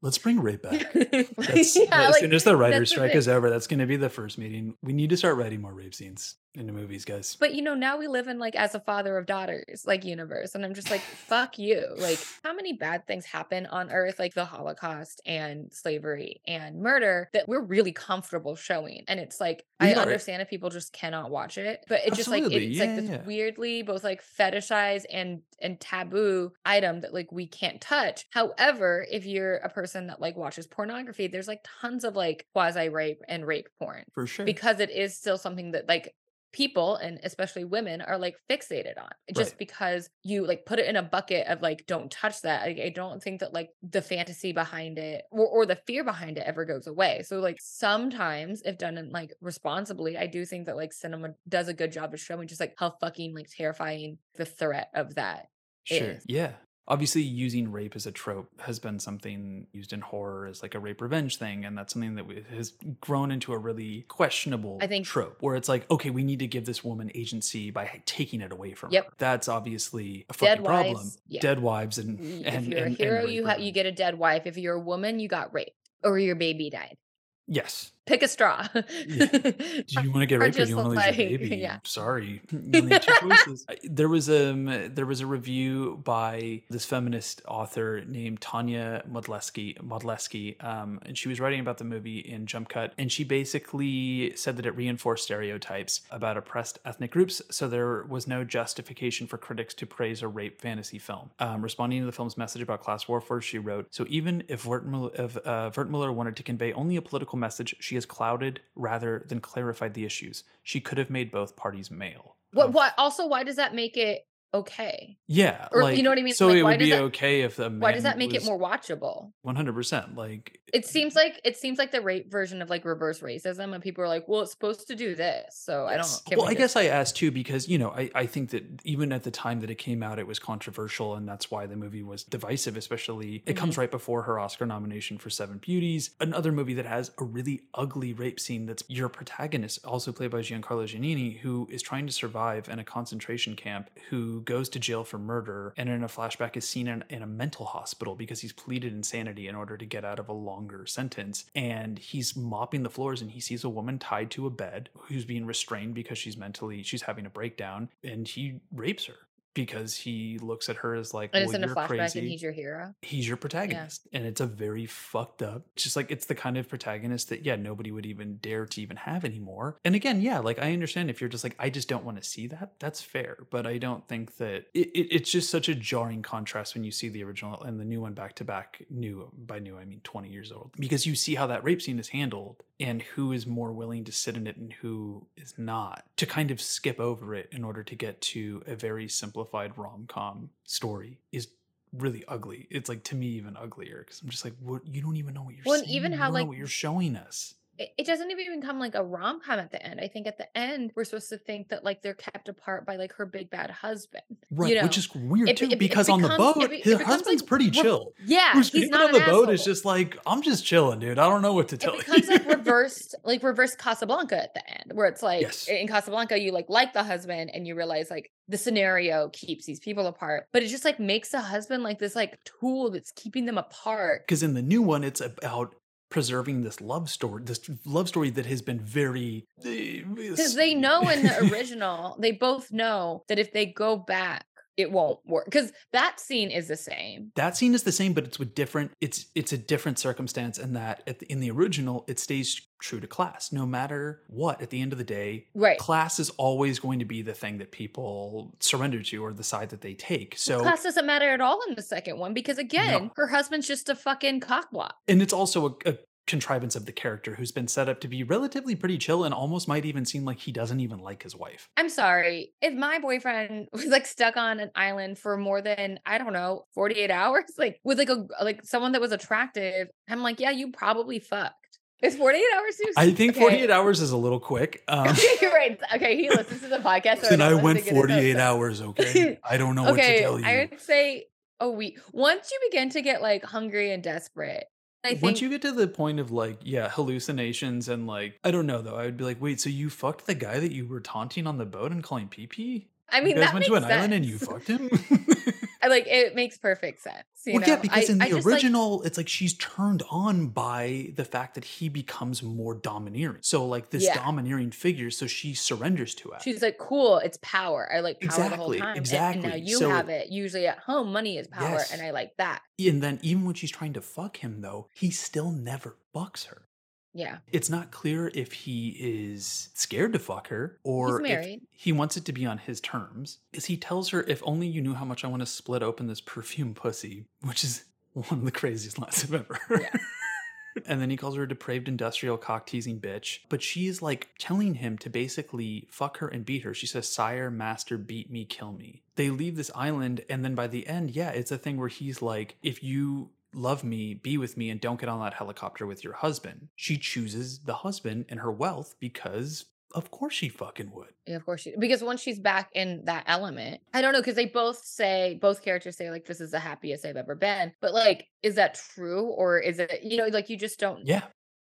Let's bring rape back. Yeah, as like, soon as the writer's that's the strike is over, that's going to be the first meeting. We need to start writing more rape scenes into movies, guys. But you know, now we live in like as a father of daughters, like universe. And I'm just like, fuck you. Like, how many bad things happen on earth, like the Holocaust and slavery and murder, that we're really comfortable showing. And it's like, I understand if people just cannot watch it, but it's just like it's Yeah, like this yeah. weirdly both like fetishized and and taboo item that like we can't touch. However, if you're a person that like watches pornography, there's like tons of like quasi rape and rape porn For sure. because it is still something that like people and especially women are like fixated on just Right. because you like put it in a bucket of like don't touch that I, I don't think that like the fantasy behind it or, or the fear behind it ever goes away so like sometimes if done in like responsibly i do think that like cinema does a good job of showing just like how fucking like terrifying the threat of that Sure. is. Yeah. Obviously, using rape as a trope has been something used in horror as like a rape revenge thing, and that's something that has grown into a really questionable I think- trope, where it's like, okay, we need to give this woman agency by taking it away from Yep. her. That's obviously a Dead fucking problem. wives, yeah. Dead wives and and if you're and- a hero you are- you get a dead wife if you're a woman you got raped or your baby died yes. Pick a straw Yeah. Do you want to get raped or do you want to lose like- your baby? yeah. Sorry, you only have two choices. There was um there was a review by this feminist author named Tania Modleski Modleski, um, and she was writing about the movie in Jump Cut, and she basically said that it reinforced stereotypes about oppressed ethnic groups, so there was no justification for critics to praise a rape fantasy film. Um, responding to the film's message about class warfare, she wrote, "So even if Wertmüller, if, uh, Wertmüller wanted to convey only a political message, she has clouded rather than clarified the issues. She could have made both parties male." what oh. what also why does that make it okay Yeah, Or, you know what I mean? So Like, it would be that- okay if the why does that make it more watchable One hundred percent. Like it seems like it seems like the rape version of like reverse racism and people are like well it's supposed to do this so i don't Well, I guess I asked too because you know I, I think that even at the time that it came out, it was controversial, and that's why the movie was divisive. Especially, it comes Mm-hmm. right before her Oscar nomination for Seven Beauties, another movie that has a really ugly rape scene. That's your protagonist, also played by Giancarlo Giannini, who is trying to survive in a concentration camp, who goes to jail for murder, and in a flashback is seen in, in a mental hospital because he's pleaded insanity in order to get out of a longer sentence, and he's mopping the floors, and he sees a woman tied to a bed who's being restrained because she's mentally she's having a breakdown and he rapes her because he looks at her as like, And well, it's in a flashback crazy. and he's your hero. he's your protagonist and it's a very fucked up it's just like it's the kind of protagonist that yeah nobody would even dare to even have anymore and again yeah like i understand if you're just like i just don't want to see that that's fair but i don't think that it, it, it's just such a jarring contrast when you see the original and the new one back to back new by new i mean 20 years old because you see how that rape scene is handled and who is more willing to sit in it and who is not to kind of skip over it in order to get to a very simplified rom-com story is really ugly. It's like to me even uglier because I'm just like, what? You don't even know what you're Well, saying. even how, like, what you're showing us. It, doesn't even become like a rom com at the end. I think at the end we're supposed to think that like they're kept apart by like her big bad husband. Right, you know? which is weird It- too, it- it because on the boat, it be- it his husband's like, pretty chill. Yeah, Who's he's not on the an boat is just like, I'm just chilling, dude. I don't know what to tell it becomes you. like reversed like reverse casablanca at the end where it's like Yes. in casablanca you like like the husband and you realize like the scenario keeps these people apart but it just like makes the husband like this like tool that's keeping them apart Because in the new one, it's about preserving this love story, this love story that has been very. eh, because they know in the original they both know that if they go back it won't work because that scene is the same. That scene is the same but it's with different it's it's a different circumstance in that at the, in the original it stays true to class no matter what at the end of the day Right. class is always going to be the thing that people surrender to or the side that they take so class doesn't matter at all in the second one because again her husband's just a fucking cockblock and it's also a, a contrivance of the character who's been set up to be relatively pretty chill and almost might even seem like he doesn't even like his wife I'm sorry. If my boyfriend was like stuck on an island for more than I don't know 48 hours, like with like a like someone that was attractive, I'm like, yeah, you probably fucked. Is 48 hours too? i think okay. 48 hours is a little quick um You're right. Okay, he listens to the podcast. so and i don't went listen to get his 48 hours okay i don't know what to okay, tell you I would say a week. Once you begin to get like hungry and desperate, I think Once you get to the point of like, yeah, hallucinations and like, I don't know though. I would be like, wait, so you fucked the guy that you were taunting on the boat and calling pee pee? I mean, you guys that went to an makes island and you fucked him. I like it makes perfect sense. Well, know? yeah, because I- in I the like- original, it's like she's turned on by the fact that he becomes more domineering. So like this Yeah. domineering figure, so she surrenders to it. She's like, cool, it's power. I like power the whole Exactly, time. And- And, now you So- have it. Usually at home, money is power, Yes. and I like that. and then even when she's trying to fuck him, though, he still never fucks her. Yeah. It's not clear if he is scared to fuck her or if he wants it to be on his terms. Is he tells her, if only you knew how much I want to split open this perfume pussy, which is one of the craziest lines I've ever heard. and then he calls her a depraved industrial cock teasing bitch. But she's like telling him to basically fuck her and beat her. She says, Sire, master, beat me, kill me. They leave this island, and then by the end, yeah, it's a thing where he's like, if you love me, be with me, and don't get on that helicopter with your husband. She chooses the husband and her wealth because of course she fucking would. Yeah, of course she because once she's back in that element, I don't know, because they both say both characters say like this is the happiest I've ever been. But like, is that true? Or is it, you know, like you just don't Yeah.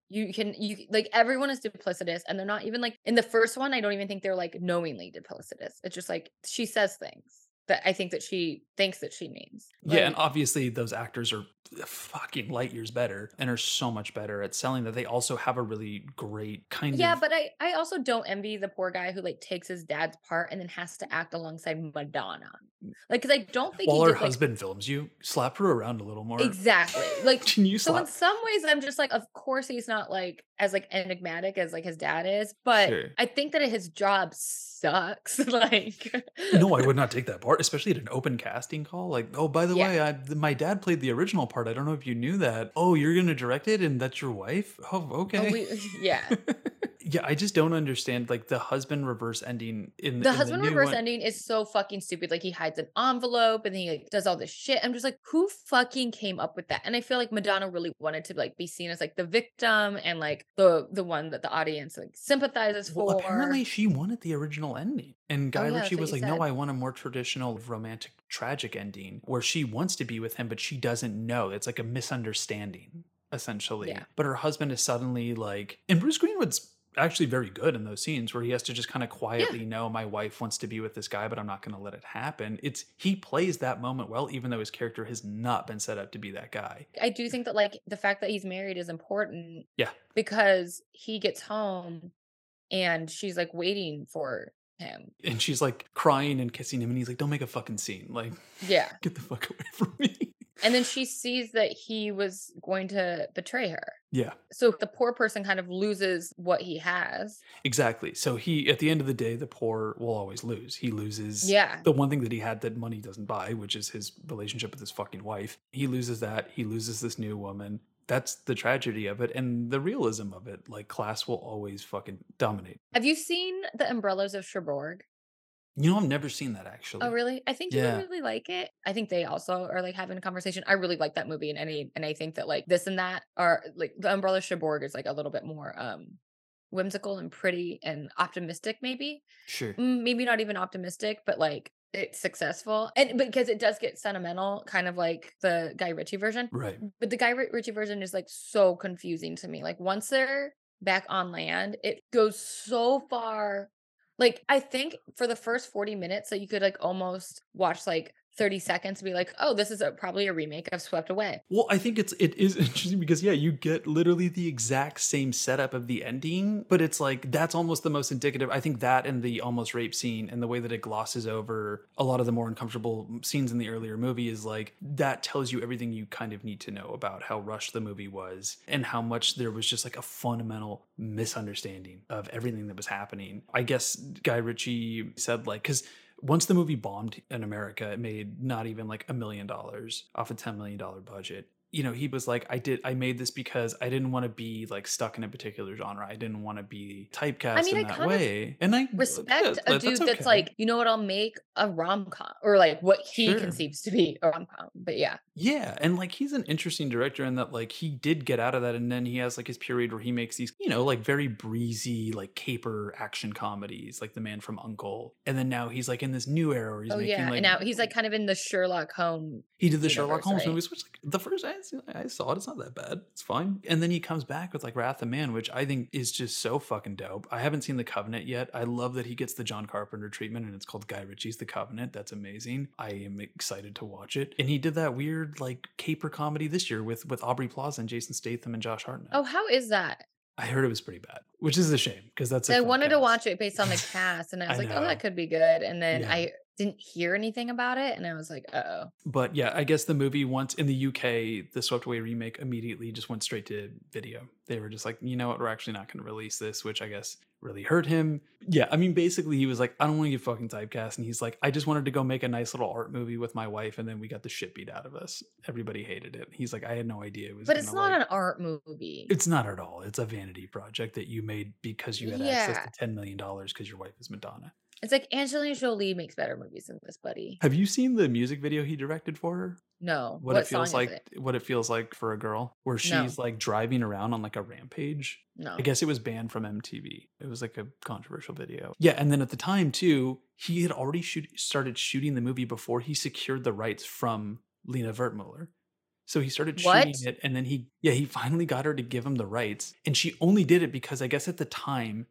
you can you like everyone is duplicitous and they're not even like in the first one i don't even think they're like knowingly duplicitous it's just like she says things that i think that she thinks that she means Yeah, and obviously those actors are fucking light years better and are so much better at selling that. They also have a really great kind yeah of but i i also don't envy the poor guy who like takes his dad's part and then has to act alongside madonna. Mm. Like because i don't think while he her did, like, husband films you, slap her around a little more. exactly. Like Can you so in some ways i'm just like of course he's not like as like enigmatic as like his dad is but Sure. i think that his job sucks like no, I would not take that part, especially at an open casting call. Like, oh, by the Yeah. way, I, my dad played the original part. I don't know if you knew that. Oh, you're gonna direct it, and that's your wife. Oh, oh okay. Oh, we- yeah yeah, I just don't understand like the husband reverse ending in the in husband new reverse one. ending is so fucking stupid. Like he hides an envelope and then he like does all this shit. I'm just like, who fucking came up with that? And I feel like Madonna really wanted to like be seen as like the victim and like the the one that the audience like sympathizes Well, for. apparently she wanted the original ending. And Oh, Guy yeah, Ritchie was like, no. I want a more traditional romantic tragic ending where she wants to be with him, but she doesn't know. It's like a misunderstanding, essentially. Yeah. But her husband is suddenly like, and Bruce Greenwood's actually very good in those scenes where he has to just kind of quietly know my wife wants to be with this guy, but I'm not going to let it happen. It's he plays that moment well, even though his character has not been set up to be that guy. I do think that like the fact that he's married is important Yeah. because he gets home and she's like waiting for him. And she's like crying and kissing him, and he's like, "Don't make a fucking scene. Like, Yeah. get the fuck away from me." And then she sees that he was going to betray her. Yeah, So the poor person kind of loses what he has. exactly. So he, at the end of the day, the poor will always lose. He loses. Yeah. the one thing that he had that money doesn't buy, which is his relationship with his fucking wife. He loses that. He loses this new woman. That's the tragedy of it and the realism of it. Like class will always fucking dominate. Have you seen The Umbrellas of Cherbourg? You know, I've never seen that actually. Oh, really? I think you Yeah. would really like it. I think they also are like having a conversation. I really like that movie, and any and I think that like this and that are like the Umbrella Cherbourg is like a little bit more um whimsical and pretty and optimistic, maybe. Sure. Maybe not even optimistic, but like it's successful, and because it does get sentimental, kind of like the Guy Ritchie version. Right. But the Guy Ritchie version is like so confusing to me. Like once they're back on land, it goes so far. Like I think for the first 40 minutes that you could like almost watch like 30 seconds to be like, oh, this is a, probably a remake of Swept Away. Well, I think it's it is interesting because yeah, you get literally the exact same setup of the ending, but it's like that's almost the most indicative. I think that and the almost rape scene and the way that it glosses over a lot of the more uncomfortable scenes in the earlier movie is like that tells you everything you kind of need to know about how rushed the movie was and how much there was just like a fundamental misunderstanding of everything that was happening. I guess Guy Ritchie said like cuz once the movie bombed in America, it made not even like a million dollars off a $10 million budget. You know, he was like, I did, I made this because I didn't want to be like stuck in a particular genre. I didn't want to be typecast I mean, in I that way. And I uh, Respect yeah, a dude that's okay. like, you know what, I'll make a rom com or like what he Sure. conceives to be a rom com. But yeah. Yeah, and like he's an interesting director in that like he did get out of that and then he has like his period where he makes these, you know, like very breezy like caper action comedies like The Man from Uncle. And then now he's like in this new era where he's oh making yeah. like and now he's like kind of in the Sherlock Holmes. He did the Sherlock Holmes right? movies, which like the first eh, I, I saw it, it's not that bad. It's fine. And then he comes back with like Wrath of Man, which I think is just so fucking dope. I haven't seen The Covenant yet. I love that he gets the John Carpenter treatment and it's called Guy Ritchie's The Covenant. That's amazing. I am excited to watch it. And he did that weird like caper comedy this year with with Aubrey Plaza and Jason Statham and Josh Hartnett. Oh, how is that? I heard it was pretty bad, which is a shame because that's. a I wanted to watch it based on the cast, and I I was like, oh, that could be good. And then Yeah. I didn't hear anything about it, and I was like, oh. But yeah, I guess the movie once in the UK, the Swept Away remake immediately just went straight to video. They were just like, you know what, we're actually not going to release this, which I guess really hurt him. Yeah, I mean, basically, he was like, I don't want to get fucking typecast, and he's like, I just wanted to go make a nice little art movie with my wife, and then we got the shit beat out of us. Everybody hated it. He's like, I had no idea it was. But it's not like- an art movie. It's not at all. It's a vanity project that you made because you had Yeah. access to ten million dollars because your wife is Madonna. It's like Angelina Jolie makes better movies than this, buddy. Have you seen the music video he directed for her? No. what, What, it feels like it? what it feels like for a girl where No. she's like driving around on like a rampage No. i guess it was banned from mtv it was like a controversial video yeah and then at the time too he had already shoot, started shooting the movie before he secured the rights from lina wertmüller so he started shooting What? it and then he yeah he finally got her to give him the rights and she only did it because i guess at the time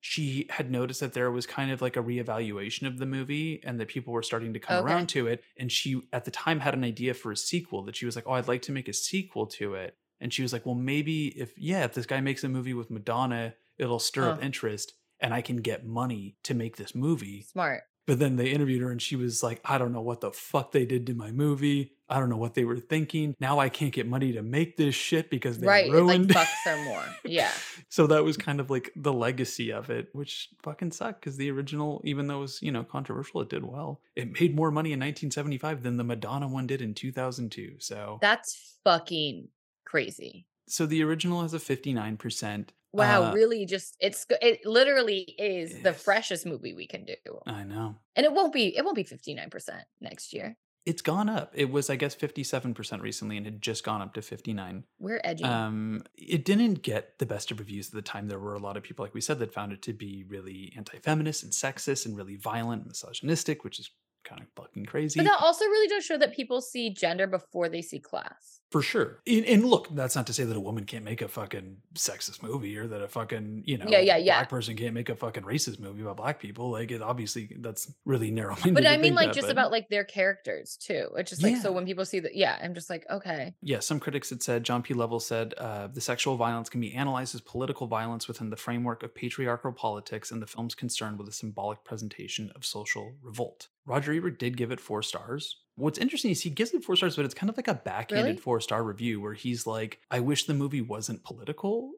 she had noticed that there was kind of like a reevaluation of the movie and that people were starting to come Okay. around to it. And she, at the time, had an idea for a sequel that she was like, Oh, I'd like to make a sequel to it. And she was like, Well, maybe if, yeah, if this guy makes a movie with Madonna, it'll stir up oh. interest and I can get money to make this movie. Smart. But then they interviewed her and she was like, I don't know what the fuck they did to my movie. I don't know what they were thinking. Now I can't get money to make this shit because they Right. Ruined like fucks her more. Yeah. so that was kind of like the legacy of it, which fucking sucked because the original, even though it was, you know, controversial, it did well. It made more money in 1975 than the Madonna one did in 2002. So, That's fucking crazy. So the original has a 59%. Wow, Uh, really just it's it literally is the freshest movie we can do. I know. And it won't be it won't be 59% next year. It's gone up. It was, I guess, 57% recently and had just gone up to 59. We're edgy. Um, it didn't get the best of reviews at the time. There were a lot of people, like we said, that found it to be really anti-feminist and sexist and really violent, and misogynistic, which is kind of fucking crazy. but that also really does show that people see gender before they see class. For sure. And, and look, that's not to say that a woman can't make a fucking sexist movie or that a fucking, you know, Yeah, yeah, yeah. black person can't make a fucking racist movie about black people. Like, it obviously, that's really narrow minded. But I mean, like, just about like their characters too. It's just like, so when people see that, yeah, I'm just like, okay. Yeah, some critics had said, John P. Level said, uh, the sexual violence can be analyzed as political violence within the framework of patriarchal politics and the film's concern with a symbolic presentation of social revolt. Roger Ebert did give it four stars. What's interesting is he gives it four stars, but it's kind of like a backhanded Really? four star review where he's like, I wish the movie wasn't political,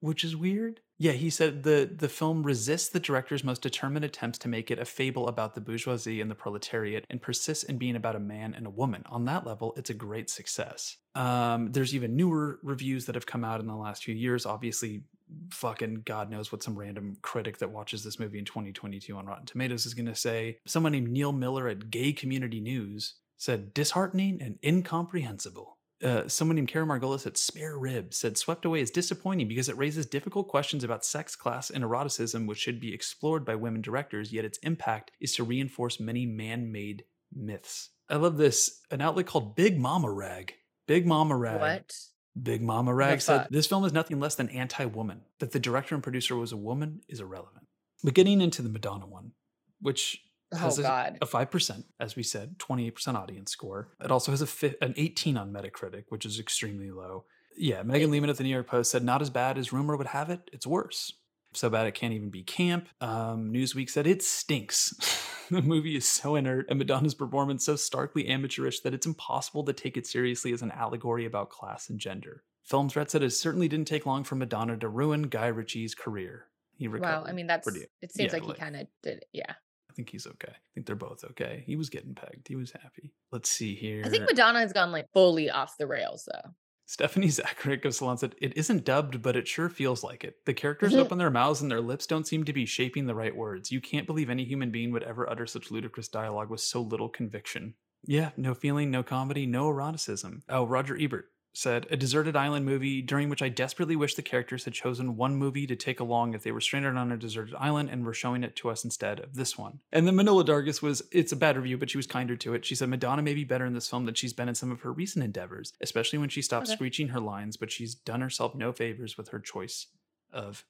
which is weird. Yeah, he said the the film resists the director's most determined attempts to make it a fable about the bourgeoisie and the proletariat and persists in being about a man and a woman. On that level, it's a great success. Um, there's even newer reviews that have come out in the last few years. Obviously, fucking God knows what some random critic that watches this movie in 2022 on Rotten Tomatoes is going to say. Someone named Neil Miller at Gay Community News said disheartening and incomprehensible. Uh, someone named Kara Margolis at Spare Rib said Swept Away is disappointing because it raises difficult questions about sex, class, and eroticism, which should be explored by women directors, yet its impact is to reinforce many man made myths. I love this. An outlet called Big Mama Rag. Big Mama Rag. What? Big Mama Rag said fuck? this film is nothing less than anti woman. That the director and producer was a woman is irrelevant. But getting into the Madonna one, which Oh, has a, a 5%, as we said, 28% audience score. It also has a fi- an 18 on Metacritic, which is extremely low. Yeah, Megan Lehmann at the New York Post said, not as bad as rumor would have it, it's worse. So bad it can't even be camp. Um, Newsweek said it stinks. the movie is so inert and Madonna's performance so starkly amateurish that it's impossible to take it seriously as an allegory about class and gender. Film Threat said it certainly didn't take long for Madonna to ruin Guy Ritchie's career. He recovered. Wow. I mean, that's, pretty- it seems yeah, like he kind of did it. Yeah. I think he's okay. I think they're both okay. He was getting pegged. He was happy. Let's see here. I think Madonna has gone like fully off the rails though. Stephanie Zacharek of Salon said, It isn't dubbed, but it sure feels like it. The characters Mhm. open their mouths and their lips don't seem to be shaping the right words. You can't believe any human being would ever utter such ludicrous dialogue with so little conviction. Yeah, no feeling, no comedy, no eroticism. Oh, Roger Ebert said, A deserted island movie during which I desperately wish the characters had chosen one movie to take along if they were stranded on a deserted island and were showing it to us instead of this one. And then Manohla Dargis was, it's a bad review, but she was kinder to it. She said, Madonna may be better in this film than she's been in some of her recent endeavors, especially when she stopped Okay. screeching her lines, but she's done herself no favors with her choice of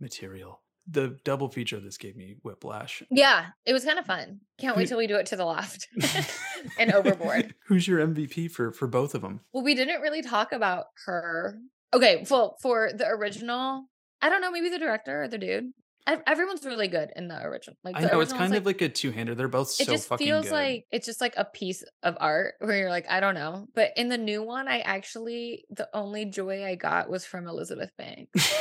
material. The double feature of this gave me whiplash. Yeah. It was kind of fun. Can't wait till we do it to the left and overboard. Who's your MVP for for both of them? Well, we didn't really talk about her. Okay, well, for the original, I don't know, maybe the director or the dude. Ev- Everyone's really good in the original. Like I know it's kind of like a two hander. They're both it so just fucking feels good. like it's just like a piece of art where you're like, I don't know. But in the new one, I actually the only joy I got was from Elizabeth Banks.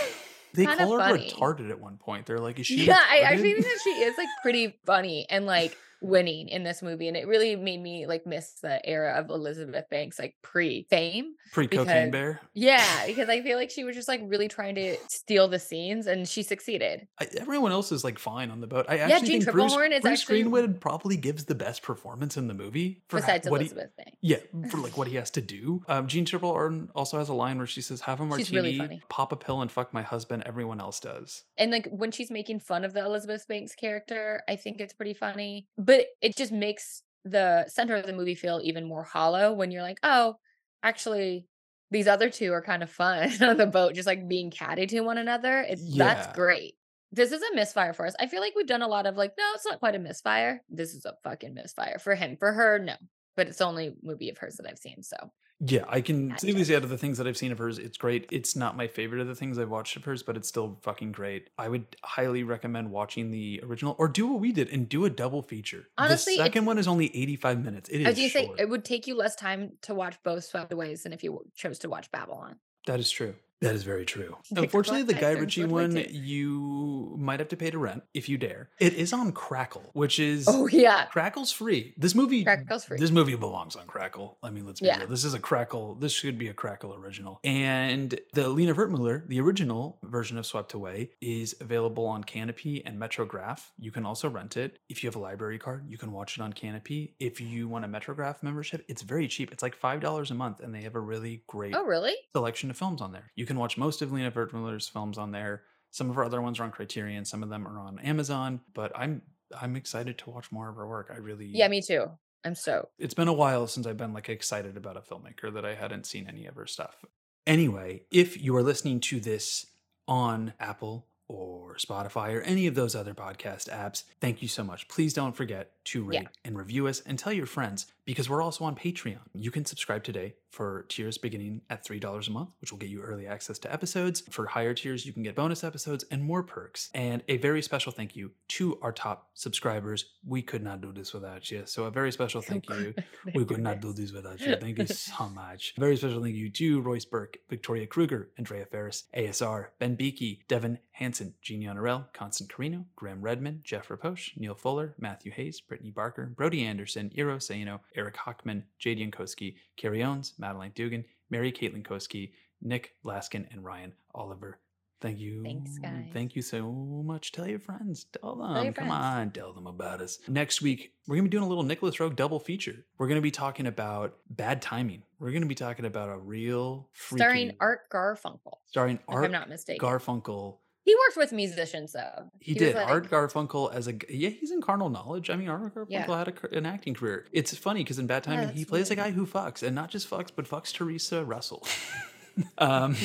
They call her funny. retarded at one point. They're like, is she? yeah, I actually think that she is like pretty funny and like winning in this movie, and it really made me like miss the era of Elizabeth Banks like pre fame. pre cocaine bear. Yeah, because I feel like she was just like really trying to steal the scenes, and she succeeded. I, everyone else is like fine on the boat. I actually Gene think Bruce, Bruce actually- Greenwood probably gives the best performance in the movie. For ha- Besides what he- Elizabeth Banks. Yeah, for like what he has to do. Um, Jeanne Tripplehorn also has a line where she says, "Have a martini, really pop a pill, and fuck my husband. Everyone else does." And like when she's making fun of the Elizabeth Banks character, I think it's pretty funny. But it just makes the center of the movie feel even more hollow when you're like, oh, actually, these other two are kind of fun on the boat, just like being catty to one another. It's Yeah. that's great. This is a misfire for us. I feel like we've done a lot of like, no, it's not quite a misfire. This is a fucking misfire for him. For her, no. But it's the only movie of hers that I've seen. So Yeah, I can safely say out of the things that I've seen of hers, it's great. It's not my favorite of the things I've watched of hers, but it's still fucking great. I would highly recommend watching the original or do what we did and do a double feature. Honestly, the second one is only 85 minutes. It is was gonna say it would take you less time to watch both Swept Aways than if you chose to watch Babylon. That is true. That is very true. Take the Unfortunately, the Guy Ritchie there's what I one, do. you might have to pay to rent if you dare. It is on Crackle, which is Oh yeah. Crackle's free. This movie Crackle's free. This movie belongs on Crackle. I mean, let's be Yeah. real. This is a Crackle. This should be a Crackle original. And the Lina Wertmüller, the original version of Swept Away, is available on Kanopy and Metrograph. You can also rent it. If you have a library card, you can watch it on Kanopy. If you want a Metrograph membership, it's very cheap. It's like $5 a month, and they have a really great Oh really? selection of films on there. You can watch most of Lina Wertmüller's films on there. Some of her other ones are on Criterion, some of them are on Amazon, but I'm I'm excited to watch more of her work. I really Yeah, me too. I'm so. It's been a while since I've been like excited about a filmmaker that I hadn't seen any of her stuff. Anyway, if you are listening to this on Apple or Spotify or any of those other podcast apps, thank you so much. Please don't forget to rate Yeah. and review us and tell your friends because we're also on Patreon. You can subscribe today for tiers beginning at $3 a month, which will get you early access to episodes. For higher tiers, you can get bonus episodes and more perks. And a very special thank you to our top subscribers. We could not do this without you. So a very special thank you. We could not do this without you. Thank you so much. Very special thank you to Royce Burke, Victoria Kruger, Andrea Ferris, ASR, Ben Beakey, Devin Hansen, Jeannie Honorel, Constant Carino, Graham Redman, Jeff Rapoche, Neil Fuller, Matthew Hayes, Brittany Barker, Brody Anderson, Iro Saino, Eric Hockman, Jade Yankowski, Carrie Owens, Madeline Dugan, Mary Caitlin Koski, Nick Laskin, and Ryan Oliver. Thank you. Thanks, guys. Thank you so much. Tell your friends. Tell them. your Come friends. on, tell them about us. Next week, we're going to be doing a little Nicholas Roeg double feature. We're going to be talking about bad timing. We're going to be talking about a real freaky, Starring Art Garfunkel. starring Art I'm not mistaken. Garfunkel. He worked with musicians though. He, was did. like- Art Garfunkel as a yeah, he's in Carnal Knowledge. I mean, Art Garfunkel Yeah. had a, an acting career. It's funny because in Bad Yeah, Timing, he that's plays a guy who fucks, and not just fucks, but fucks Theresa Russell. um,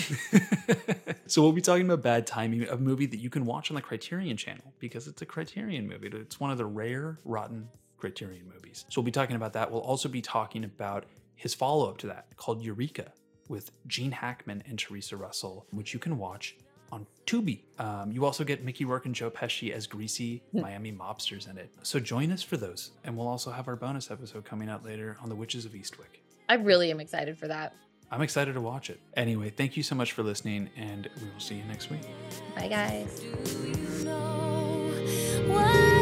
so we'll be talking about Bad Timing, a movie that you can watch on the Criterion Channel because it's a Criterion movie. It's one of the rare rotten Criterion movies. So we'll be talking about that. We'll also be talking about his follow-up to that called Eureka with Gene Hackman and Theresa Russell, which you can watch on Tubi. Um, you also get Mickey Rourke and Joe Pesci as greasy Miami mobsters in it. So join us for those. And we'll also have our bonus episode coming out later on the Witches of Eastwick. I really am excited for that. I'm excited to watch it. Anyway, thank you so much for listening, and we will see you next week. Bye guys. What